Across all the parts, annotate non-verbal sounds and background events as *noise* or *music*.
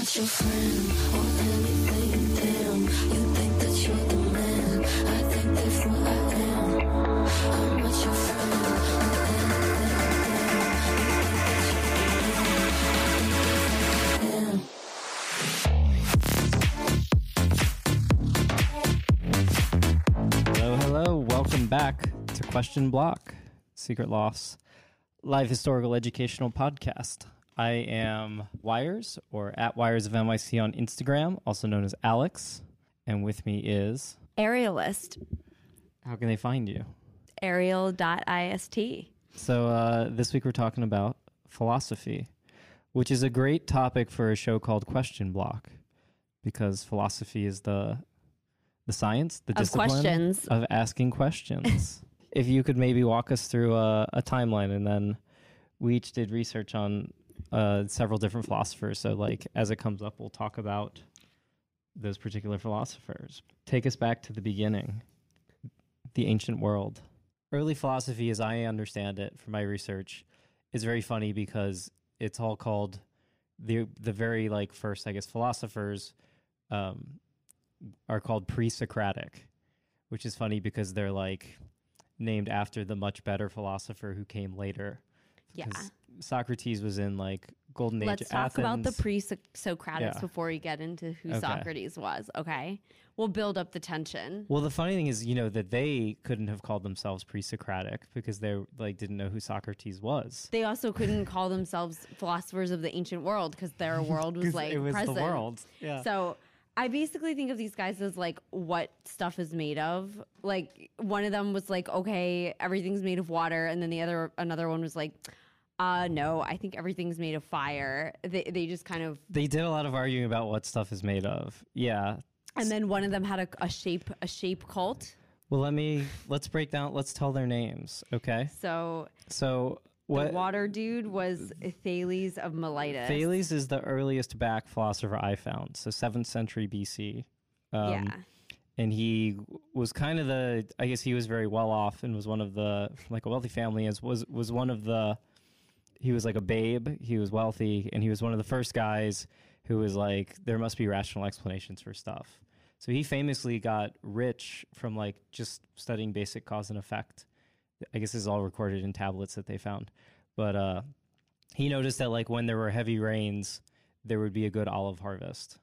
your friend or anything. You think that you're the man. I think therefore I am. I'm not your friend or anything. Damn, you think that you're the man. I think therefore I am. Hello, hello. Welcome back to Question Block, Secret Loss, live historical educational podcast. I am Wires or at Wires of NYC on Instagram, also known as Alex. And with me is, Aerialist. how can they find you? Ariel.ist. So uh, this week we're talking about philosophy, which is a great topic for a show called Question Block, because philosophy is the the science, the Of discipline questions. of asking questions. *laughs* if you could maybe walk us through a, a timeline, and then we each did research on uh, several different philosophers. So, like as it comes up, we'll talk about those particular philosophers. Take us back to the beginning, the ancient world. Early philosophy, as I understand it from my research, is very funny because it's all called the the very like first, I guess, philosophers um, are called pre-Socratic, which is funny because they're like named after the much better philosopher who came later. Yeah. Socrates was in like golden age Let's talk about the pre Socratics Yeah. before we get into who Okay. Socrates was, okay? We'll build up the tension. Well, the funny thing is, you know, that they couldn't have called themselves pre-Socratic because they like didn't know who Socrates was. They also couldn't call themselves philosophers of the ancient world because their *laughs* world was like it was present. the world. Yeah. So I basically think of these guys as like what stuff is made of. Like one of them was like, okay, everything's made of water, and then the other another one was like, uh no, I think everything's made of fire. They they just kind of they did a lot of arguing about what stuff is made of. Yeah. and then one of them had a, a shape a shape cult. Well, let me let's break down. Let's tell their names. Okay. So So the what? water dude was Thales of Miletus. Thales is the earliest back philosopher I found. So seventh century BC. Um, yeah. and he was kind of the i guess he was very well off and was one of the like a wealthy family as was was one of the he was like a babe. He was wealthy and he was one of the first guys who was like there must be rational explanations for stuff. So he famously got rich from like just studying basic cause and effect. I guess this is all recorded in tablets that they found. But uh he noticed that like when there were heavy rains there would be a good olive harvest.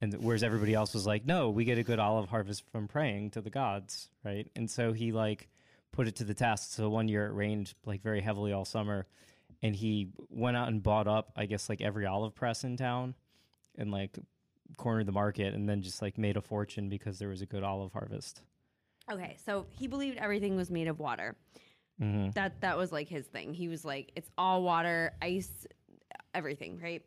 And whereas everybody else was like no we get a good olive harvest from praying to the gods right? And so he like put it to the test. So one year it rained like very heavily all summer and he went out and bought up i guess like every olive press in town and like cornered the market and then just like made a fortune because there was a good olive harvest Okay, so he believed everything was made of water. Mm-hmm. That that was like his thing. He was like, it's all water, ice, everything, right?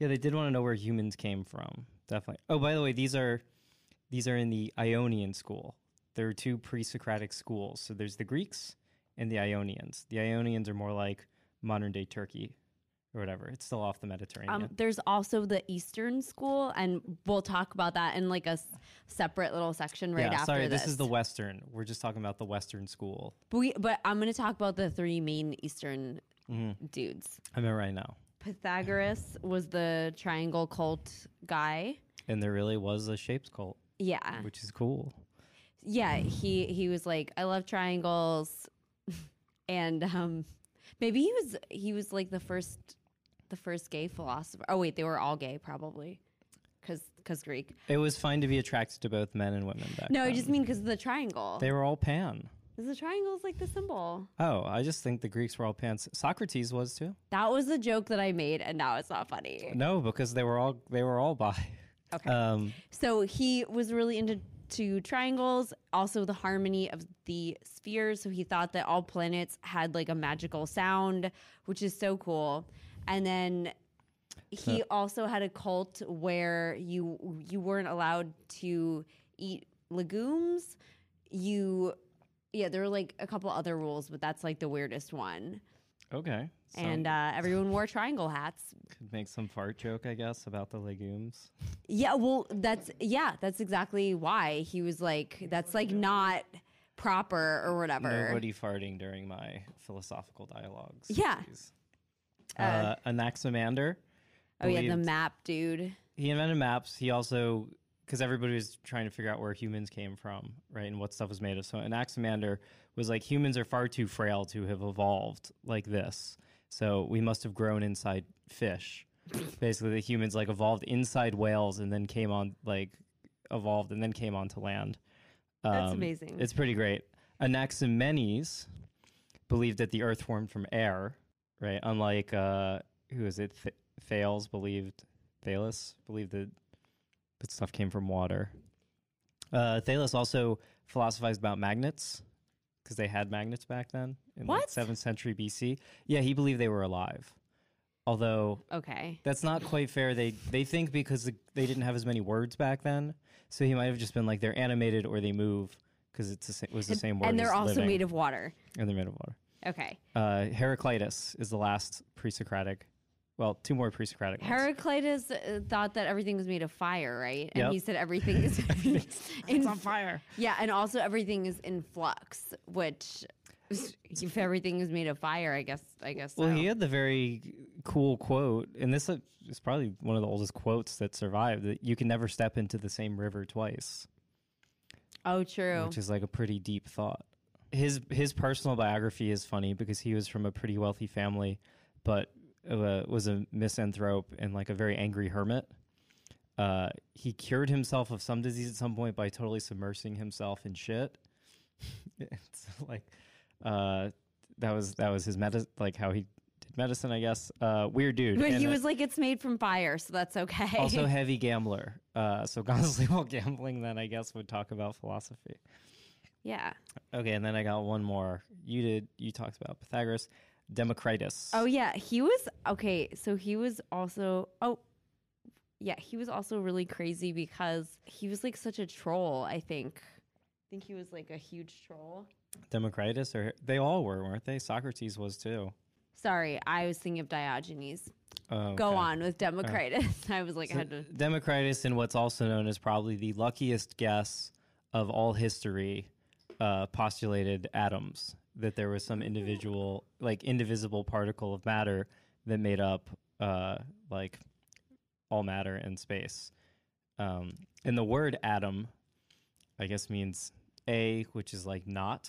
yeah they did want to know where humans came from definitely oh by the way these are these are in the ionian school there are two pre-socratic schools so there's the greeks and the ionians the ionians are more like modern day turkey or whatever it's still off the mediterranean Um, there's also the Eastern School, and we'll talk about that in like a s- separate little section right yeah after sorry this. this is the western we're just talking about the western school But, we, but I'm going to talk about the three main Eastern Mm-hmm. dudes. i'm in right now Pythagoras was the triangle cult guy. and there really was a shapes cult Yeah, which is cool yeah. He he was like, I love triangles, *laughs* and um, maybe he was he was like the first the first gay philosopher. Oh wait, they were all gay probably, because because Greek. it was fine to be attracted to both men and women back No, I just mean because of the triangle. they were all pan 'Cause the triangle is like the symbol. oh i just think the greeks were all pans socrates was too That was the joke that I made, and now it's not funny. No, because they were all they were all bi. Okay. Um, So he was really into to triangles, also the harmony of the spheres. So he thought that all planets had like a magical sound, which is so cool. And then he also had a cult where you you weren't allowed to eat legumes. You yeah, there were like a couple other rules, but that's like the weirdest one. Okay. So and uh, everyone wore triangle hats. could make some fart joke, I guess, about the legumes. Yeah, well, that's yeah, that's exactly why he was like, that's like not proper or whatever. Nobody farting during my philosophical dialogues. Yeah. please. Uh, Anaximander Oh yeah, the map, dude. he invented maps. He also, because everybody was trying to figure out where humans came from, right, and what stuff was made of. So Anaximander was like, humans are far too frail to have evolved like this. So we must have grown inside fish. Basically, the humans like evolved inside whales and then came on like evolved and then came onto land. That's Um, amazing. It's pretty great. Anaximenes believed that the Earth formed from air, right? Unlike uh, who is it? Th- Thales believed Thales believed that that stuff came from water. Uh, Thales also philosophized about magnets because they had magnets back then in What? seventh century BC. Yeah, he believed they were alive. Although okay. that's not quite fair. They they think because they didn't have as many words back then, so he might have just been like they're animated or they move because it's the same, was the same word. and they're also living, made of water. and they're made of water. Okay. Uh, Heraclitus is the last pre-Socratic. Well, two more pre-Socratic. ones. Heraclitus uh, thought that everything was made of fire, right? And Yep. he said everything is *laughs* in, it's on fire. yeah, and also everything is in flux, which if everything is made of fire, I guess I guess Well, so. he had the very cool quote, and this is probably one of the oldest quotes that survived. That you can never step into the same river twice. oh, true. which is like a pretty deep thought. His his personal biography is funny because he was from a pretty wealthy family, but uh, was a misanthrope and like a very angry hermit. Uh, he cured himself of some disease at some point by totally submersing himself in shit. *laughs* it's like uh, that was that was his medicine, like how he did medicine, I guess. Uh, weird dude. but And, he uh, was like, it's made from fire, so that's okay. also *laughs* heavy gambler. Uh, so constantly *laughs* while gambling, then I guess would talk about philosophy. yeah. Okay, and then I got one more. You did. You talked about Pythagoras, Democritus. Oh yeah, he was okay. So he was also oh yeah, he was also really crazy because he was like such a troll. I think. I think he was like a huge troll. Democritus, or they all were, weren't they? Socrates was too. Sorry, I was thinking of Diogenes. Oh, Go on with Democritus. *laughs* I was like, I had to. Democritus, in what's also known as probably the luckiest guess of all history, uh, postulated atoms. That there was some individual, like indivisible particle of matter that made up, uh, like all matter and space. Um, and the word atom, I guess, means a, which is like not,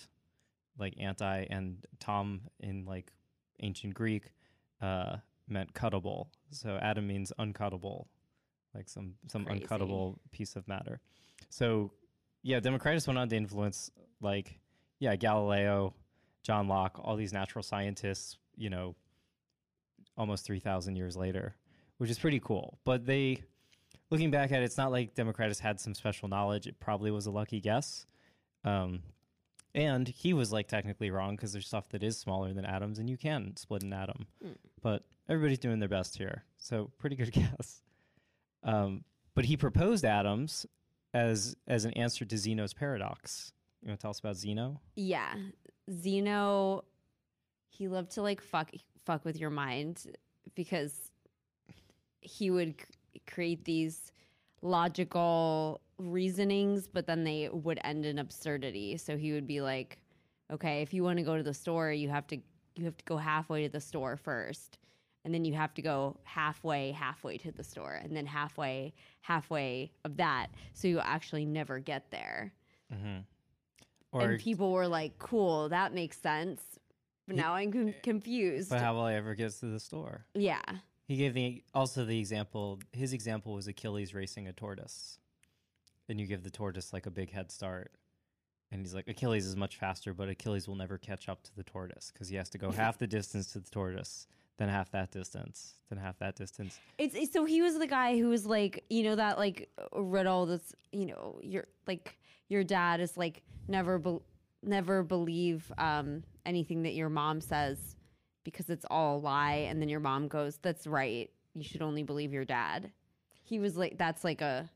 like anti, and tom in like ancient Greek uh, meant cuttable. So atom means uncuttable, like some some Crazy. uncuttable piece of matter. So yeah, Democritus went on to influence like yeah Galileo, John Locke, all these natural scientists. You know, almost three thousand years later, which is pretty cool. But they, looking back at it, it's not like Democritus had some special knowledge. It probably was a lucky guess. Um, and he was like technically wrong because there's stuff that is smaller than atoms, and you can split an atom. Mm. But everybody's doing their best here, so pretty good *laughs* guess. Um, but he proposed atoms as as an answer to Zeno's paradox. You want to tell us about Zeno? Yeah, Zeno. He loved to like fuck fuck with your mind because he would c- create these logical reasonings, but then they would end in absurdity. So he would be like, "Okay, if you want to go to the store, you have to you have to go halfway to the store first, and then you have to go halfway halfway to the store, and then halfway halfway of that, so you actually never get there." Mm-hmm. Or and people were like, "Cool, that makes sense." But now I'm con- eh, confused. but how will I ever get to the store? yeah, He gave the also the example. His example was Achilles racing a tortoise, and you give the tortoise like a big head start, and he's like Achilles is much faster, but Achilles will never catch up to the tortoise because he has to go *laughs* half the distance to the tortoise, then half that distance, then half that distance. it's, it's so he was the guy who was like, you know, that like riddle that's, you know, you're like your dad is like never be- never believe um, anything that your mom says because it's all a lie, and then your mom goes, "That's right, you should only believe your dad." He was like, that's like a,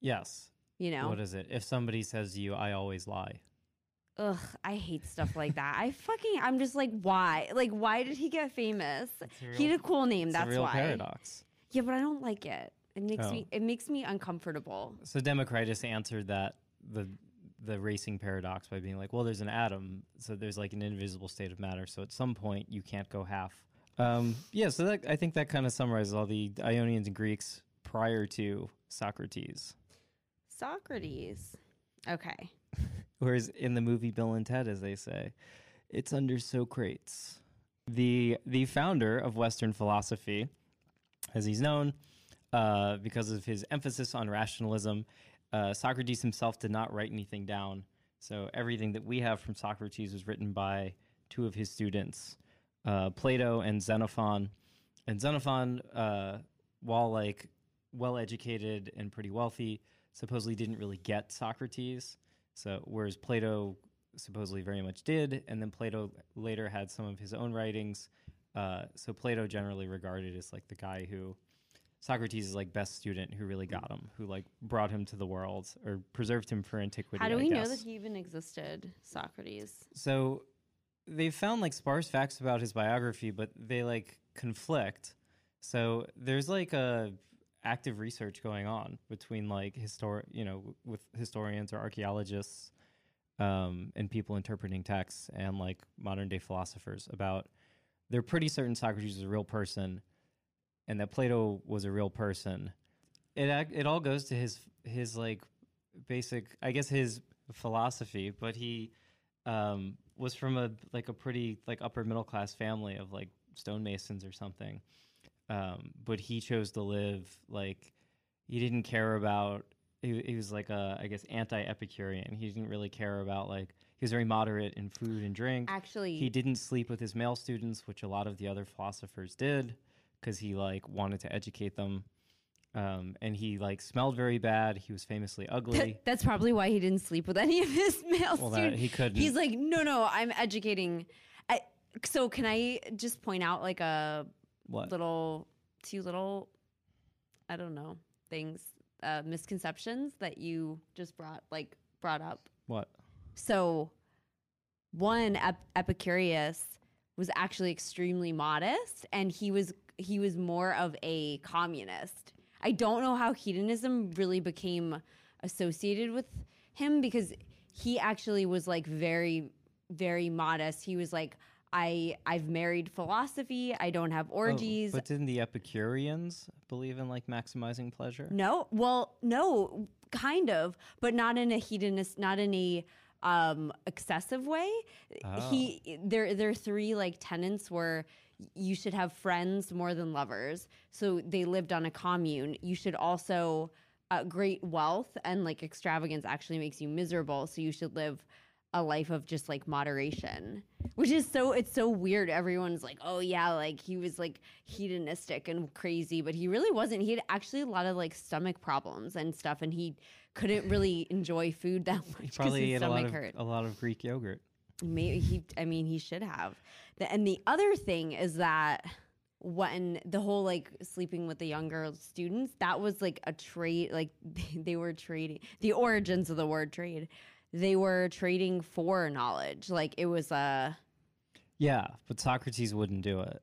Yes. you know, What is it? If somebody says to you, "I always lie," Ugh, I hate stuff like that. I fucking, I'm just like, why? Like, why did he get famous? a he real- had a cool name. it's That's a real why. paradox. Yeah, but I don't like it. It makes Oh. me, it makes me uncomfortable. So Democritus answered that the the racing paradox by being like, well, there's an atom, so there's like an invisible state of matter. So at some point, you can't go half Um, yeah, so that, I think that kind of summarizes all the Ionians and Greeks prior to Socrates. Socrates. Okay. *laughs* Whereas in the movie Bill and Ted, as they say, it's under Socrates. The the founder of Western philosophy, as he's known, uh, because of his emphasis on rationalism, uh, Socrates himself did not write anything down. So everything that we have from Socrates was written by two of his students, uh, Plato and Xenophon. And Xenophon, uh, while like well educated and pretty wealthy, supposedly didn't really get Socrates. So whereas Plato supposedly very much did, and then Plato later had some of his own writings. Uh, so Plato generally regarded as like the guy who Socrates is like best student who really got him, who like brought him to the world or preserved him for antiquity. How do we know that he even existed, Socrates? So they found like sparse facts about his biography, but they like conflict. So there's like a active research going on between like histor you know, with historians or archaeologists um, and people interpreting texts and like modern day philosophers about they're pretty certain Socrates is a real person and that Plato was a real person. It it all goes to his his like basic I guess his philosophy, but he um, was from a like a pretty like upper middle class family of like stonemasons or something. Um, but he chose to live like he didn't care about. He, he was like a I guess anti Epicurean. He didn't really care about like he was very moderate in food and drink. Actually, He didn't sleep with his male students, which a lot of the other philosophers did, because he like wanted to educate them. Um, and he like smelled very bad. He was famously ugly. that's probably why he didn't sleep with any of his *laughs* male well, that, students. he couldn't. He's like, no, no, I'm educating. I, so can I just point out like a what? little, two little, I don't know, things, uh, misconceptions that you just brought like brought up. What? So, one Ep- Epicurus was actually extremely modest, and he was he was more of a communist. I don't know how hedonism really became associated with him because he actually was like very very modest. He was like I I've married philosophy. I don't have Oh, orgies. but didn't the Epicureans believe in like maximizing pleasure? No, well, no, kind of, but not in a hedonist, not in a um excessive way. He there there three like tenets where you should have friends more than lovers. So they lived on a commune. You should also uh, great wealth and like extravagance actually makes you miserable. So you should live a life of just like moderation which is so it's so weird everyone's like oh yeah like he was like hedonistic and crazy but he really wasn't he had actually a lot of like stomach problems and stuff and he couldn't really *laughs* enjoy food that much He 'cause probably his ate a lot stomach of hurt a lot of Greek yogurt. maybe he i mean he should have The- and the other thing is that when the whole like sleeping with the younger students that was like a trade like *laughs* they were trading the origins of the word trade they were trading for knowledge like it was a Yeah, but Socrates wouldn't do it.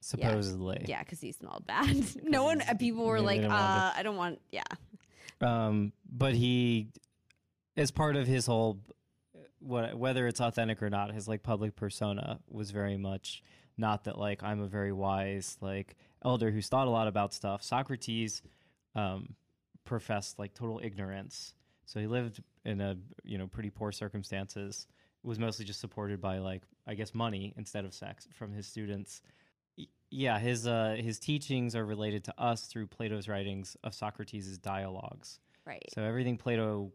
Supposedly. yeah because he smelled bad *laughs* no one people were like uh i don't want yeah Um, but he, as part of his whole, what whether it's authentic or not, his like public persona was very much not that like I'm a very wise like elder who's thought a lot about stuff. Socrates, um, professed like total ignorance. So he lived in a you know pretty poor circumstances. Was mostly just supported by like I guess money instead of sex from his students. Yeah, his uh, his teachings are related to us through Plato's writings of Socrates' dialogues. right So everything Plato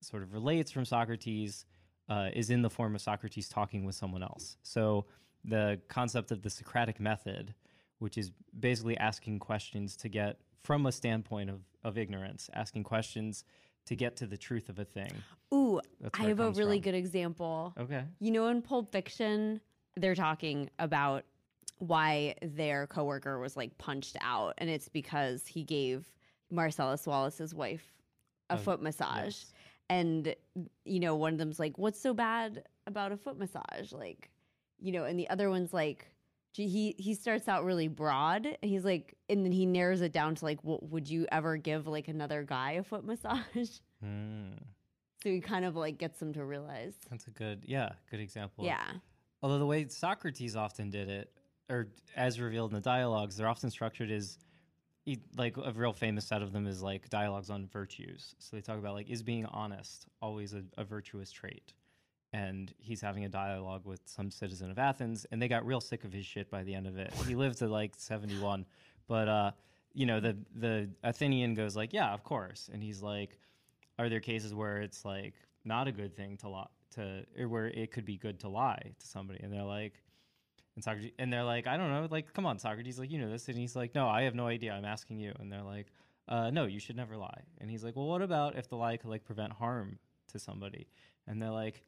sort of relates from Socrates uh, is in the form of Socrates talking with someone else. So the concept of the Socratic method, which is basically asking questions to get from a standpoint of, of ignorance, asking questions to get to the truth of a thing. ooh i have a really from. good example Okay. You know, in Pulp Fiction, they're talking about why their coworker was like punched out, and it's because he gave Marcellus Wallace's wife a Oh, foot massage. yes. And, you know, one of them's like, What's so bad about a foot massage? Like, you know, and the other one's like, he he starts out really broad and he's like and then he narrows it down to like well, would you ever give like another guy a foot *laughs* massage Hmm. so he kind of like gets them to realize That's a good, yeah, good example. yeah Although the way Socrates often did it or as revealed in the dialogues, they're often structured as like a real famous set of them is like dialogues on virtues. So they talk about like is being honest always a, a virtuous trait, and he's having a dialogue with some citizen of Athens, and they got real sick of his shit by the end of it. He lived to like seventy one, but uh, you know the the Athenian goes like, yeah, of course, and he's like, are there cases where it's like not a good thing to lie to or where it could be good to lie to somebody and they're like and Socrates and they're like I don't know like come on Socrates like you know this. And he's like no I have no idea I'm asking you. And they're like uh, no you should never lie. And he's like well what about if the lie could like prevent harm to somebody? And they're like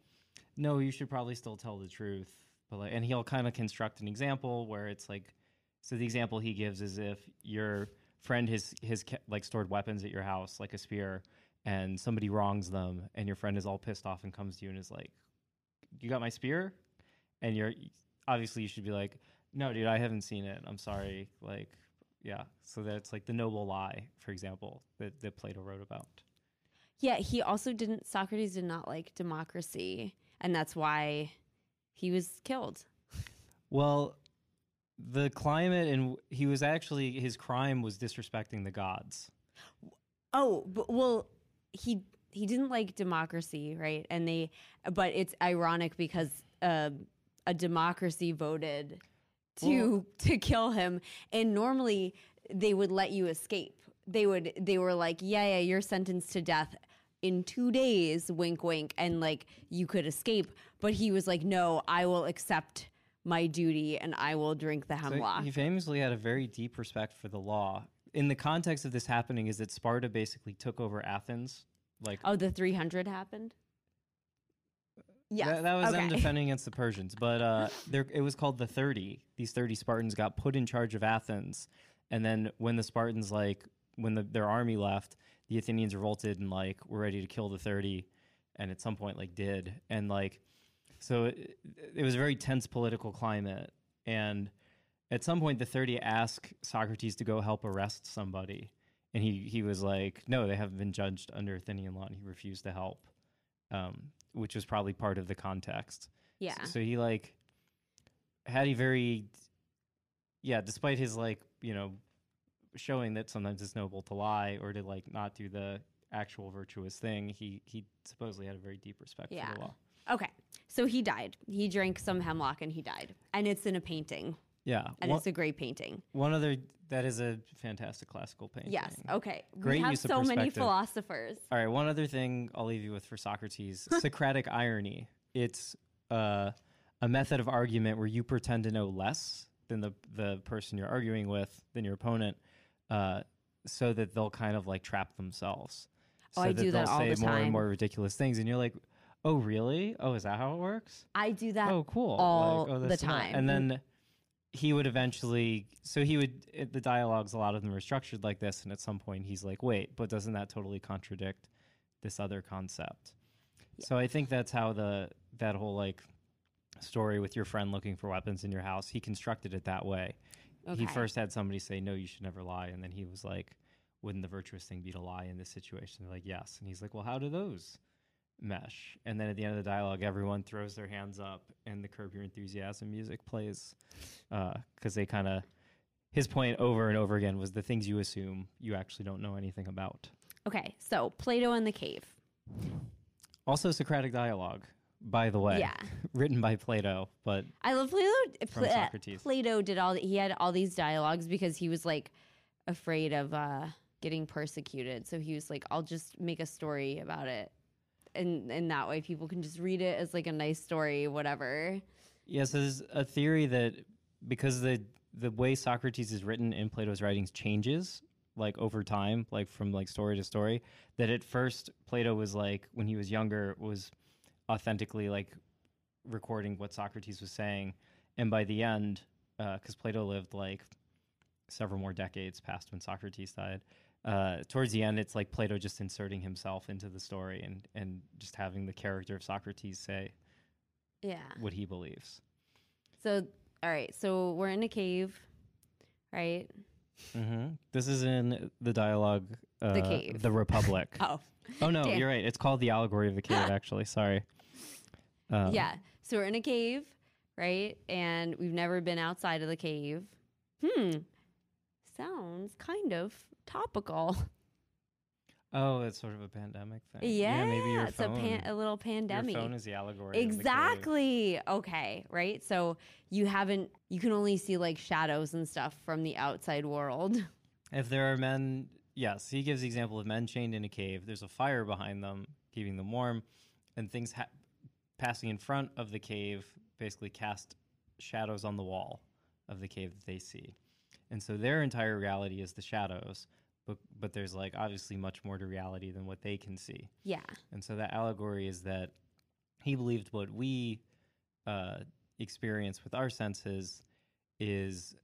no you should probably still tell the truth. But like and he'll kind of construct an example where it's like so the example he gives is if your friend has ke- like stored weapons at your house like a spear and somebody wrongs them and your friend is all pissed off and comes to you and is like you got my spear? And you're obviously you should be like no dude i haven't seen it i'm sorry like yeah so that's like the noble lie for example that, that plato wrote about Yeah, he also didn't. Socrates did not like democracy, and that's why he was killed. well the climate and he was actually his crime was disrespecting the gods Oh, but, well, he he didn't like democracy, right? And they, but it's ironic because uh, a democracy voted to Well- *laughs* to kill him, and normally they would let you escape. They would they were like, yeah, yeah, you're sentenced to death in two days, wink, wink, and like you could escape. But he was like, no, I will accept my duty and I will drink the So hemlock. he famously had a very deep respect for the law in the context of this happening is that sparta basically took over athens like oh, the 300 happened. Yeah, That, that was them *laughs* defending against the Persians. But uh, there, it was called the 30. These 30 Spartans got put in charge of Athens. And then when the Spartans, like, when the, their army left, the Athenians revolted and, like, were ready to kill the 30. And at some point, like, did. And, like, so it, it was a very tense political climate. And at some point, the 30 asked Socrates to go help arrest somebody. And he, he was like, no, they haven't been judged under Athenian law. And he refused to help um, which was probably part of the context. Yeah. S- So he like had a very, yeah, despite his like you know showing that sometimes it's noble to lie or to like not do the actual virtuous thing, he he supposedly had a very deep respect for the law. Okay. So he died. He drank some hemlock and he died. And it's in a painting. Yeah, And one, it's a great painting. one other that is a fantastic classical painting. Yes. Okay. Great we have so many philosophers. All right, one other thing I'll leave you with for Socrates *laughs* Socratic irony. It's uh, a method of argument where you pretend to know less than the, the person you're arguing with, than your opponent, uh, so that they'll kind of like trap themselves. Oh, so I that do that they'll all say the more and more ridiculous things. And you're like, oh, really? Oh, is that how it works? I do that. oh, cool. all like, oh, the that's not- time. And then he would eventually, so he would, it, the dialogues, a lot of them are structured like this. And at some point, he's like, wait, but doesn't that totally contradict this other concept? So I think that's how the, that whole like story with your friend looking for weapons in your house, he constructed it that way. He first had somebody say, no, you should never lie. And then he was like, wouldn't the virtuous thing be to lie in this situation? They're like, yes. And he's like, well, how do those mesh? And then at the end of the dialogue, everyone throws their hands up and the Curb Your Enthusiasm music plays because they kind of, his point over and over again was the things you assume you actually don't know anything about. Okay. So Plato in the cave. Also, Socratic dialogue, by the way, Yeah. *laughs* written by Plato, but I love Plato. From Socrates. Plato did all. He had all these dialogues because he was like afraid of uh, getting persecuted. So he was like, "I'll just make a story about it." And, and that way people can just read it as like a nice story, whatever. Yes, there's a theory that because the the way Socrates is written in Plato's writings changes like over time, like from like story to story, that at first Plato was like when he was younger was authentically like recording what Socrates was saying, and by the end, uh, because Plato lived like several more decades past when Socrates died. Uh, towards the end, it's like Plato just inserting himself into the story and, and just having the character of Socrates say Yeah. what he believes. So, all right. So we're in a cave, right? hmm This is in the dialogue. Uh, Cave. The Republic. *laughs* Oh, oh no, damn. you're right. It's called the Allegory of the Cave. *laughs* actually, sorry. Um, yeah. So we're in a cave, right? And we've never been outside of the cave. Hmm. Sounds kind of topical. *laughs* Oh, it's sort of a pandemic thing. Yeah, maybe your it's phone. a, pan- a little pandemic. Your phone is the allegory. of the. Exactly. Okay. Right. So you haven't, you can only see like shadows and stuff from the outside world. *laughs* If there are men, yes, he gives the example of men chained in a cave. There's a fire behind them, keeping them warm, and things ha- passing in front of the cave basically cast shadows on the wall of the cave that they see. And so their entire reality is the shadows, but but there's like obviously much more to reality than what they can see. Yeah. And so that allegory is that he believed what we uh, experience with our senses is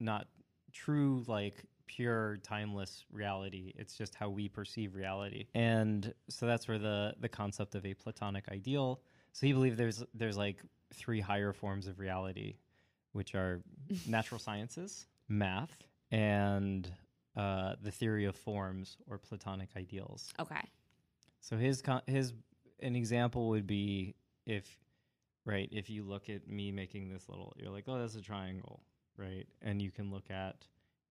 not true, like pure, timeless reality. It's just how we perceive reality. And so that's where the the concept of a platonic ideal. So he believed there's there's like three higher forms of reality, which are *laughs* natural sciences, math, and uh, the theory of forms or platonic ideals. Okay. So his con- his an example would be if right if you look at me making this little you're like oh that's a triangle right and you can look at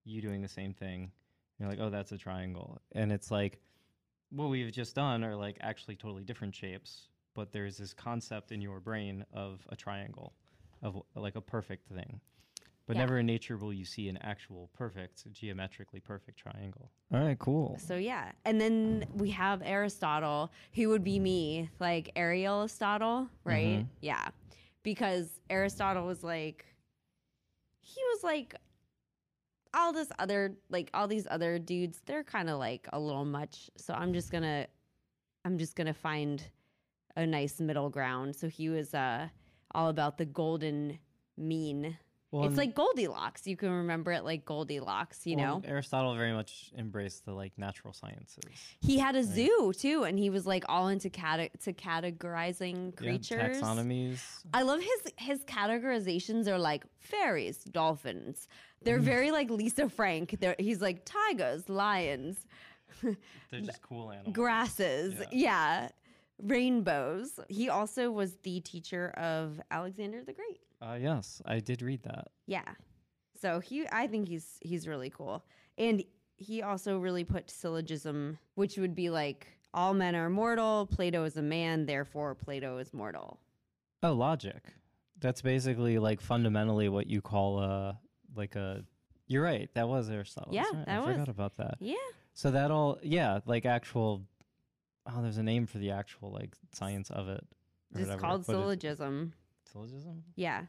you doing the same thing you're like oh that's a triangle and it's like what we've just done are like actually totally different shapes but there's this concept in your brain of a triangle of like a perfect thing but Yeah. never in nature will you see an actual perfect geometrically perfect triangle all right cool So yeah. And then we have Aristotle, who would be me, like Aristotle, right? Mhm. Yeah. Because Aristotle was like he was like all this other like all these other dudes, they're kind of like a little much. So I'm just going to I'm just going to find a nice middle ground. So he was uh all about the golden mean. Well, it's like Goldilocks. You can remember it like Goldilocks, you Well, know? Aristotle very much embraced the like natural sciences. He had a zoo too, and he was like all into cate- to categorizing Yeah, creatures. taxonomies. I love his his categorizations are like fairies, dolphins. They're Mm. very like Lisa Frank. They're, he's like tigers, lions, They're just cool *laughs* animals. grasses, Yeah. yeah. Rainbows. He also was the teacher of Alexander the Great. Uh, yes, I did read that. Yeah. So he I think he's he's really cool. And he also really put syllogism, which would be like all men are mortal, Plato is a man, therefore Plato is mortal. Oh, logic. That's basically like fundamentally what you call a like a. You're right. That was Aristotle. Yeah, right. that I was. forgot about that. Yeah. So that all, yeah, like actual. Oh, there's a name for the actual like science of it. It's whatever, called but syllogism. Syllogism. Yeah.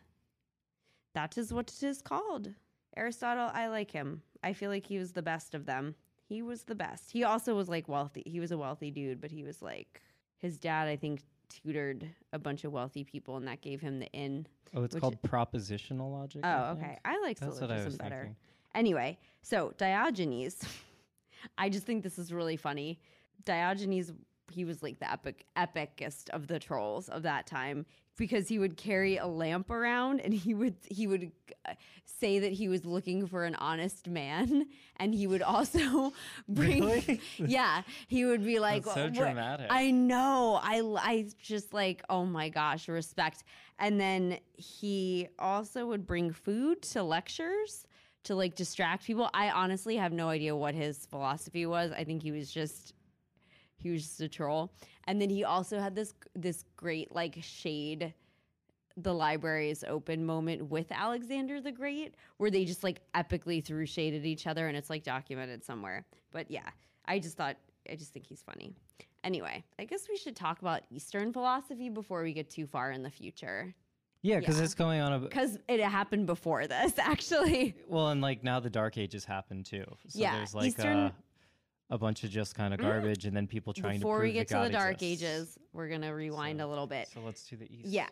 That is what it is called. Aristotle, I like him. I feel like he was the best of them. He was the best. He also was like wealthy. He was a wealthy dude, but he was like his dad, I think, tutored a bunch of wealthy people and that gave him the in. Oh, it's called propositional logic. Oh, I okay. I like That's what I syllogism was better. thinking. Anyway, so Diogenes, *laughs* I just think this is really funny. Diogenes, he was like the epic, epicest of the trolls of that time because he would carry a lamp around and he would he would uh, say that he was looking for an honest man *laughs* and he would also *laughs* bring Really? *laughs* yeah he would be like That's so dramatic. I know I I just like oh my gosh respect and then he also would bring food to lectures to like distract people I honestly have no idea what his philosophy was I think he was just he was just a troll and then he also had this this great like shade the library is open moment with Alexander the Great where they just like epically threw shade at each other and it's like documented somewhere but yeah I just thought I just think he's funny anyway I guess we should talk about Eastern philosophy before we get too far in the future Yeah, because Yeah. it's going on a. because it happened before this *laughs* actually Well, and like now the Dark Ages happened too. So Yeah, there's like Eastern- a, a bunch of just kind of mm-hmm. garbage, and then people trying before to we get that to God the Dark exists. Ages we're gonna rewind a little bit So let's do the East. Yeah.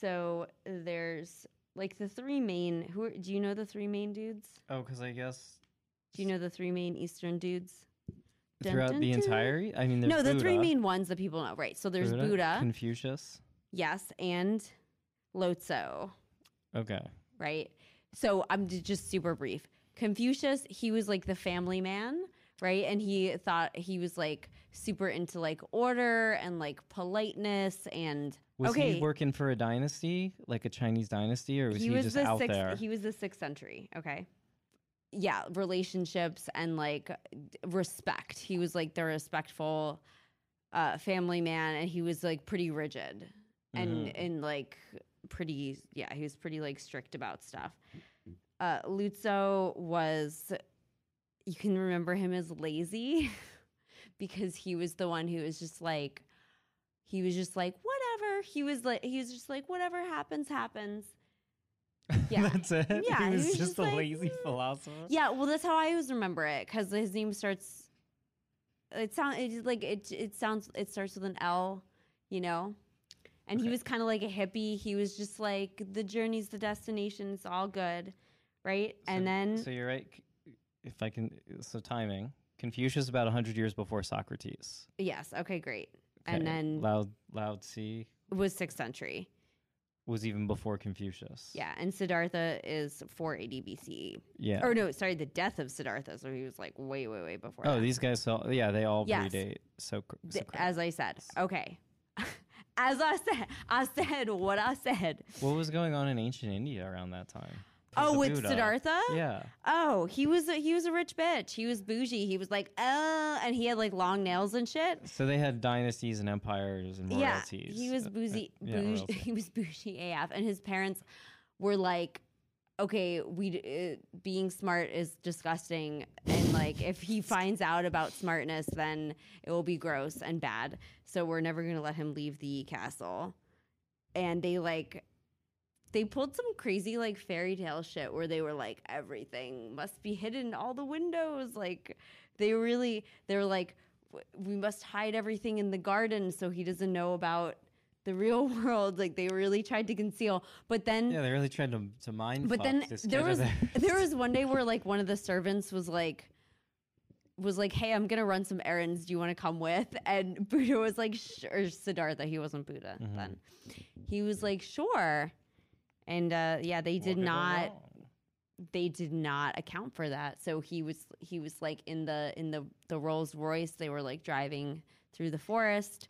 So there's like the three main. Who are, do you know? The three main dudes. Oh, because I guess Do you know the three main Eastern dudes? Dun, throughout dun, the dun. entire. I mean, there's no, the three Buddha, main ones that people know. Right. So there's Buddha. Confucius. yes, and Lao Tzu. Okay. Right. So I'm just super brief. Confucius, he was like the family man, right? And he thought he was like super into like order and like politeness and Was okay. he working for a dynasty, like a Chinese dynasty, or was he, he was just the out sixth there? he was the sixth century okay yeah relationships and like respect he was like the respectful uh family man and he was like pretty rigid and Mhm. and like pretty yeah he was pretty like strict about stuff uh Lao Tzu was you can remember him as lazy *laughs* because he was the one who was just like he was just like whatever he was like he was just like whatever happens happens *laughs* Yeah. That's it. Yeah, he was, he was just just a like, lazy "Mm." philosopher. Yeah, well, that's how I always remember it because his name starts. It sounds it's like it. It sounds. It starts with an L, you know. And he was kind of like a hippie. He was just like the journey's the destination. It's all good, right? and then so you're right. If I can, so timing. Confucius about hundred years before Socrates. yes, okay, great. And then Lao Lao Tzu was sixth century. was even before Confucius. Yeah, and Siddhartha is 480 BCE. Yeah. Or no, sorry, the death of Siddhartha. So he was like way, way, way before. Oh, that. these guys. All, yeah, they all Yes. predate. So, Th- as I said, okay. *laughs* As I said, I said what I said. what was going on in ancient India around that time? Oh, with Buddha. Siddhartha? Yeah. Oh, he was a, he was a rich bitch. He was bougie. He was like, uh, and he had like long nails and shit. So they had dynasties and empires and royalties. Yeah, he was Uh, uh, bougie. yeah, bougie royalty. *laughs* he was bougie AF, and his parents were like, "Okay, we uh, being smart is disgusting, and like if he *laughs* finds out about smartness, then it will be gross and bad. So we're never gonna let him leave the castle." And they like. They pulled some crazy like fairy tale shit where they were like everything must be hidden all the windows like they really they were like we must hide everything in the garden so he doesn't know about the real *laughs* world like they really tried to conceal but then Yeah, they really tried to to mind. but then this there was there *laughs* was *laughs* one day where like one of the servants was like was like hey i'm gonna run some errands do you want to come with and buddha was like or siddhartha he wasn't buddha Mhm. then he was like sure and uh yeah they did not they did not account for that. So he was he was like in the in the the Rolls Royce. They were like driving through the forest,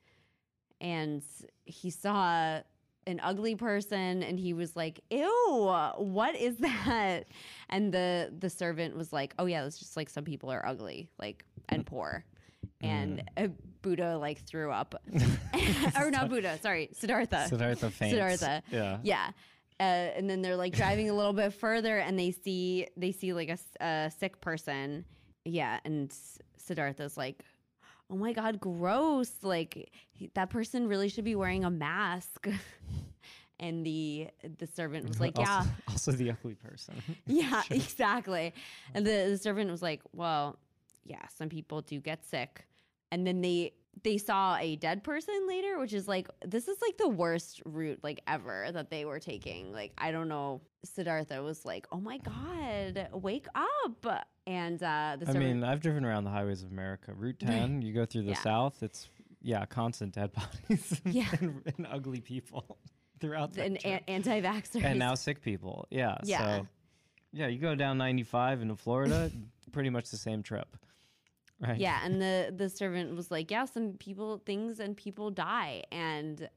and he saw an ugly person, and he was like, "Ew, what is that?" And the the servant was like, "Oh yeah, it's just like some people are ugly, like and poor." And uh, Buddha like threw up, *laughs* *laughs* or not Buddha, sorry, Siddhartha. Siddhartha faints. Siddhartha. Yeah. Yeah. Uh, and then they're like driving a little bit further and they see they see like a sick person. Yeah, and Siddhartha's like, "Oh my god, gross. Like he, that person really should be wearing a mask." *laughs* and the the servant was like, "Yeah." Also, also the ugly person. *laughs* Yeah, exactly. And the, the servant was like, "Well, yeah, some people do get sick." And then they they saw a dead person later, which is like this is like the worst route like ever that they were taking. Like I don't know. Siddhartha was like, "Oh my god, wake up!" And uh, the I mean, I've driven around the highways of America. Route *laughs* 10, you go through the Yeah. south, it's, yeah, constant dead *laughs* bodies and, Yeah. and, and ugly people *laughs* throughout that and trip. anti-vaxxers. and now sick people. Yeah. Yeah. So, yeah, you go down 95 into Florida, pretty much the same trip. Right. yeah and the the servant was like yeah some people things and people die and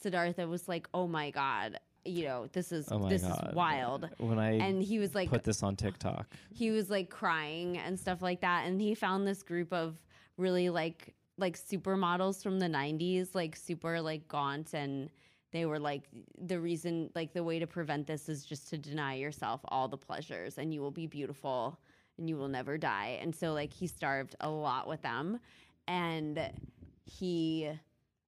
siddhartha was like oh my god you know this is Oh this God. is wild When I and he was like put this on TikTok. he was like crying and stuff like that and he found this group of really like like supermodels from the 90s like super like gaunt and they were like the reason like the way to prevent this is just to deny yourself all the pleasures and you will be beautiful and you will never die. And so like he starved a lot with them. And he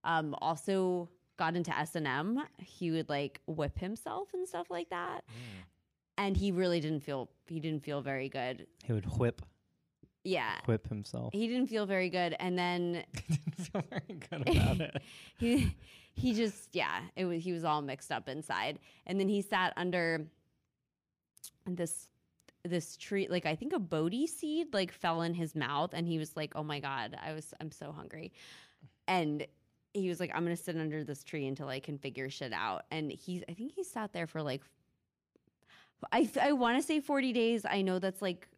um also got into S&M he would like whip himself and stuff like that. And he really didn't feel he didn't feel very good. He would whip, yeah. Whip himself. he didn't feel very good. And then *laughs* He didn't feel very good about it. *laughs* he he just yeah it was he was all mixed up inside. And then he sat under this this tree like i think a bodhi seed like fell in his mouth and he was like oh my god i was i'm so hungry and he was like i'm gonna sit under this tree until i can figure shit out and he's i think he sat there for like i i want to say 40 days i know that's like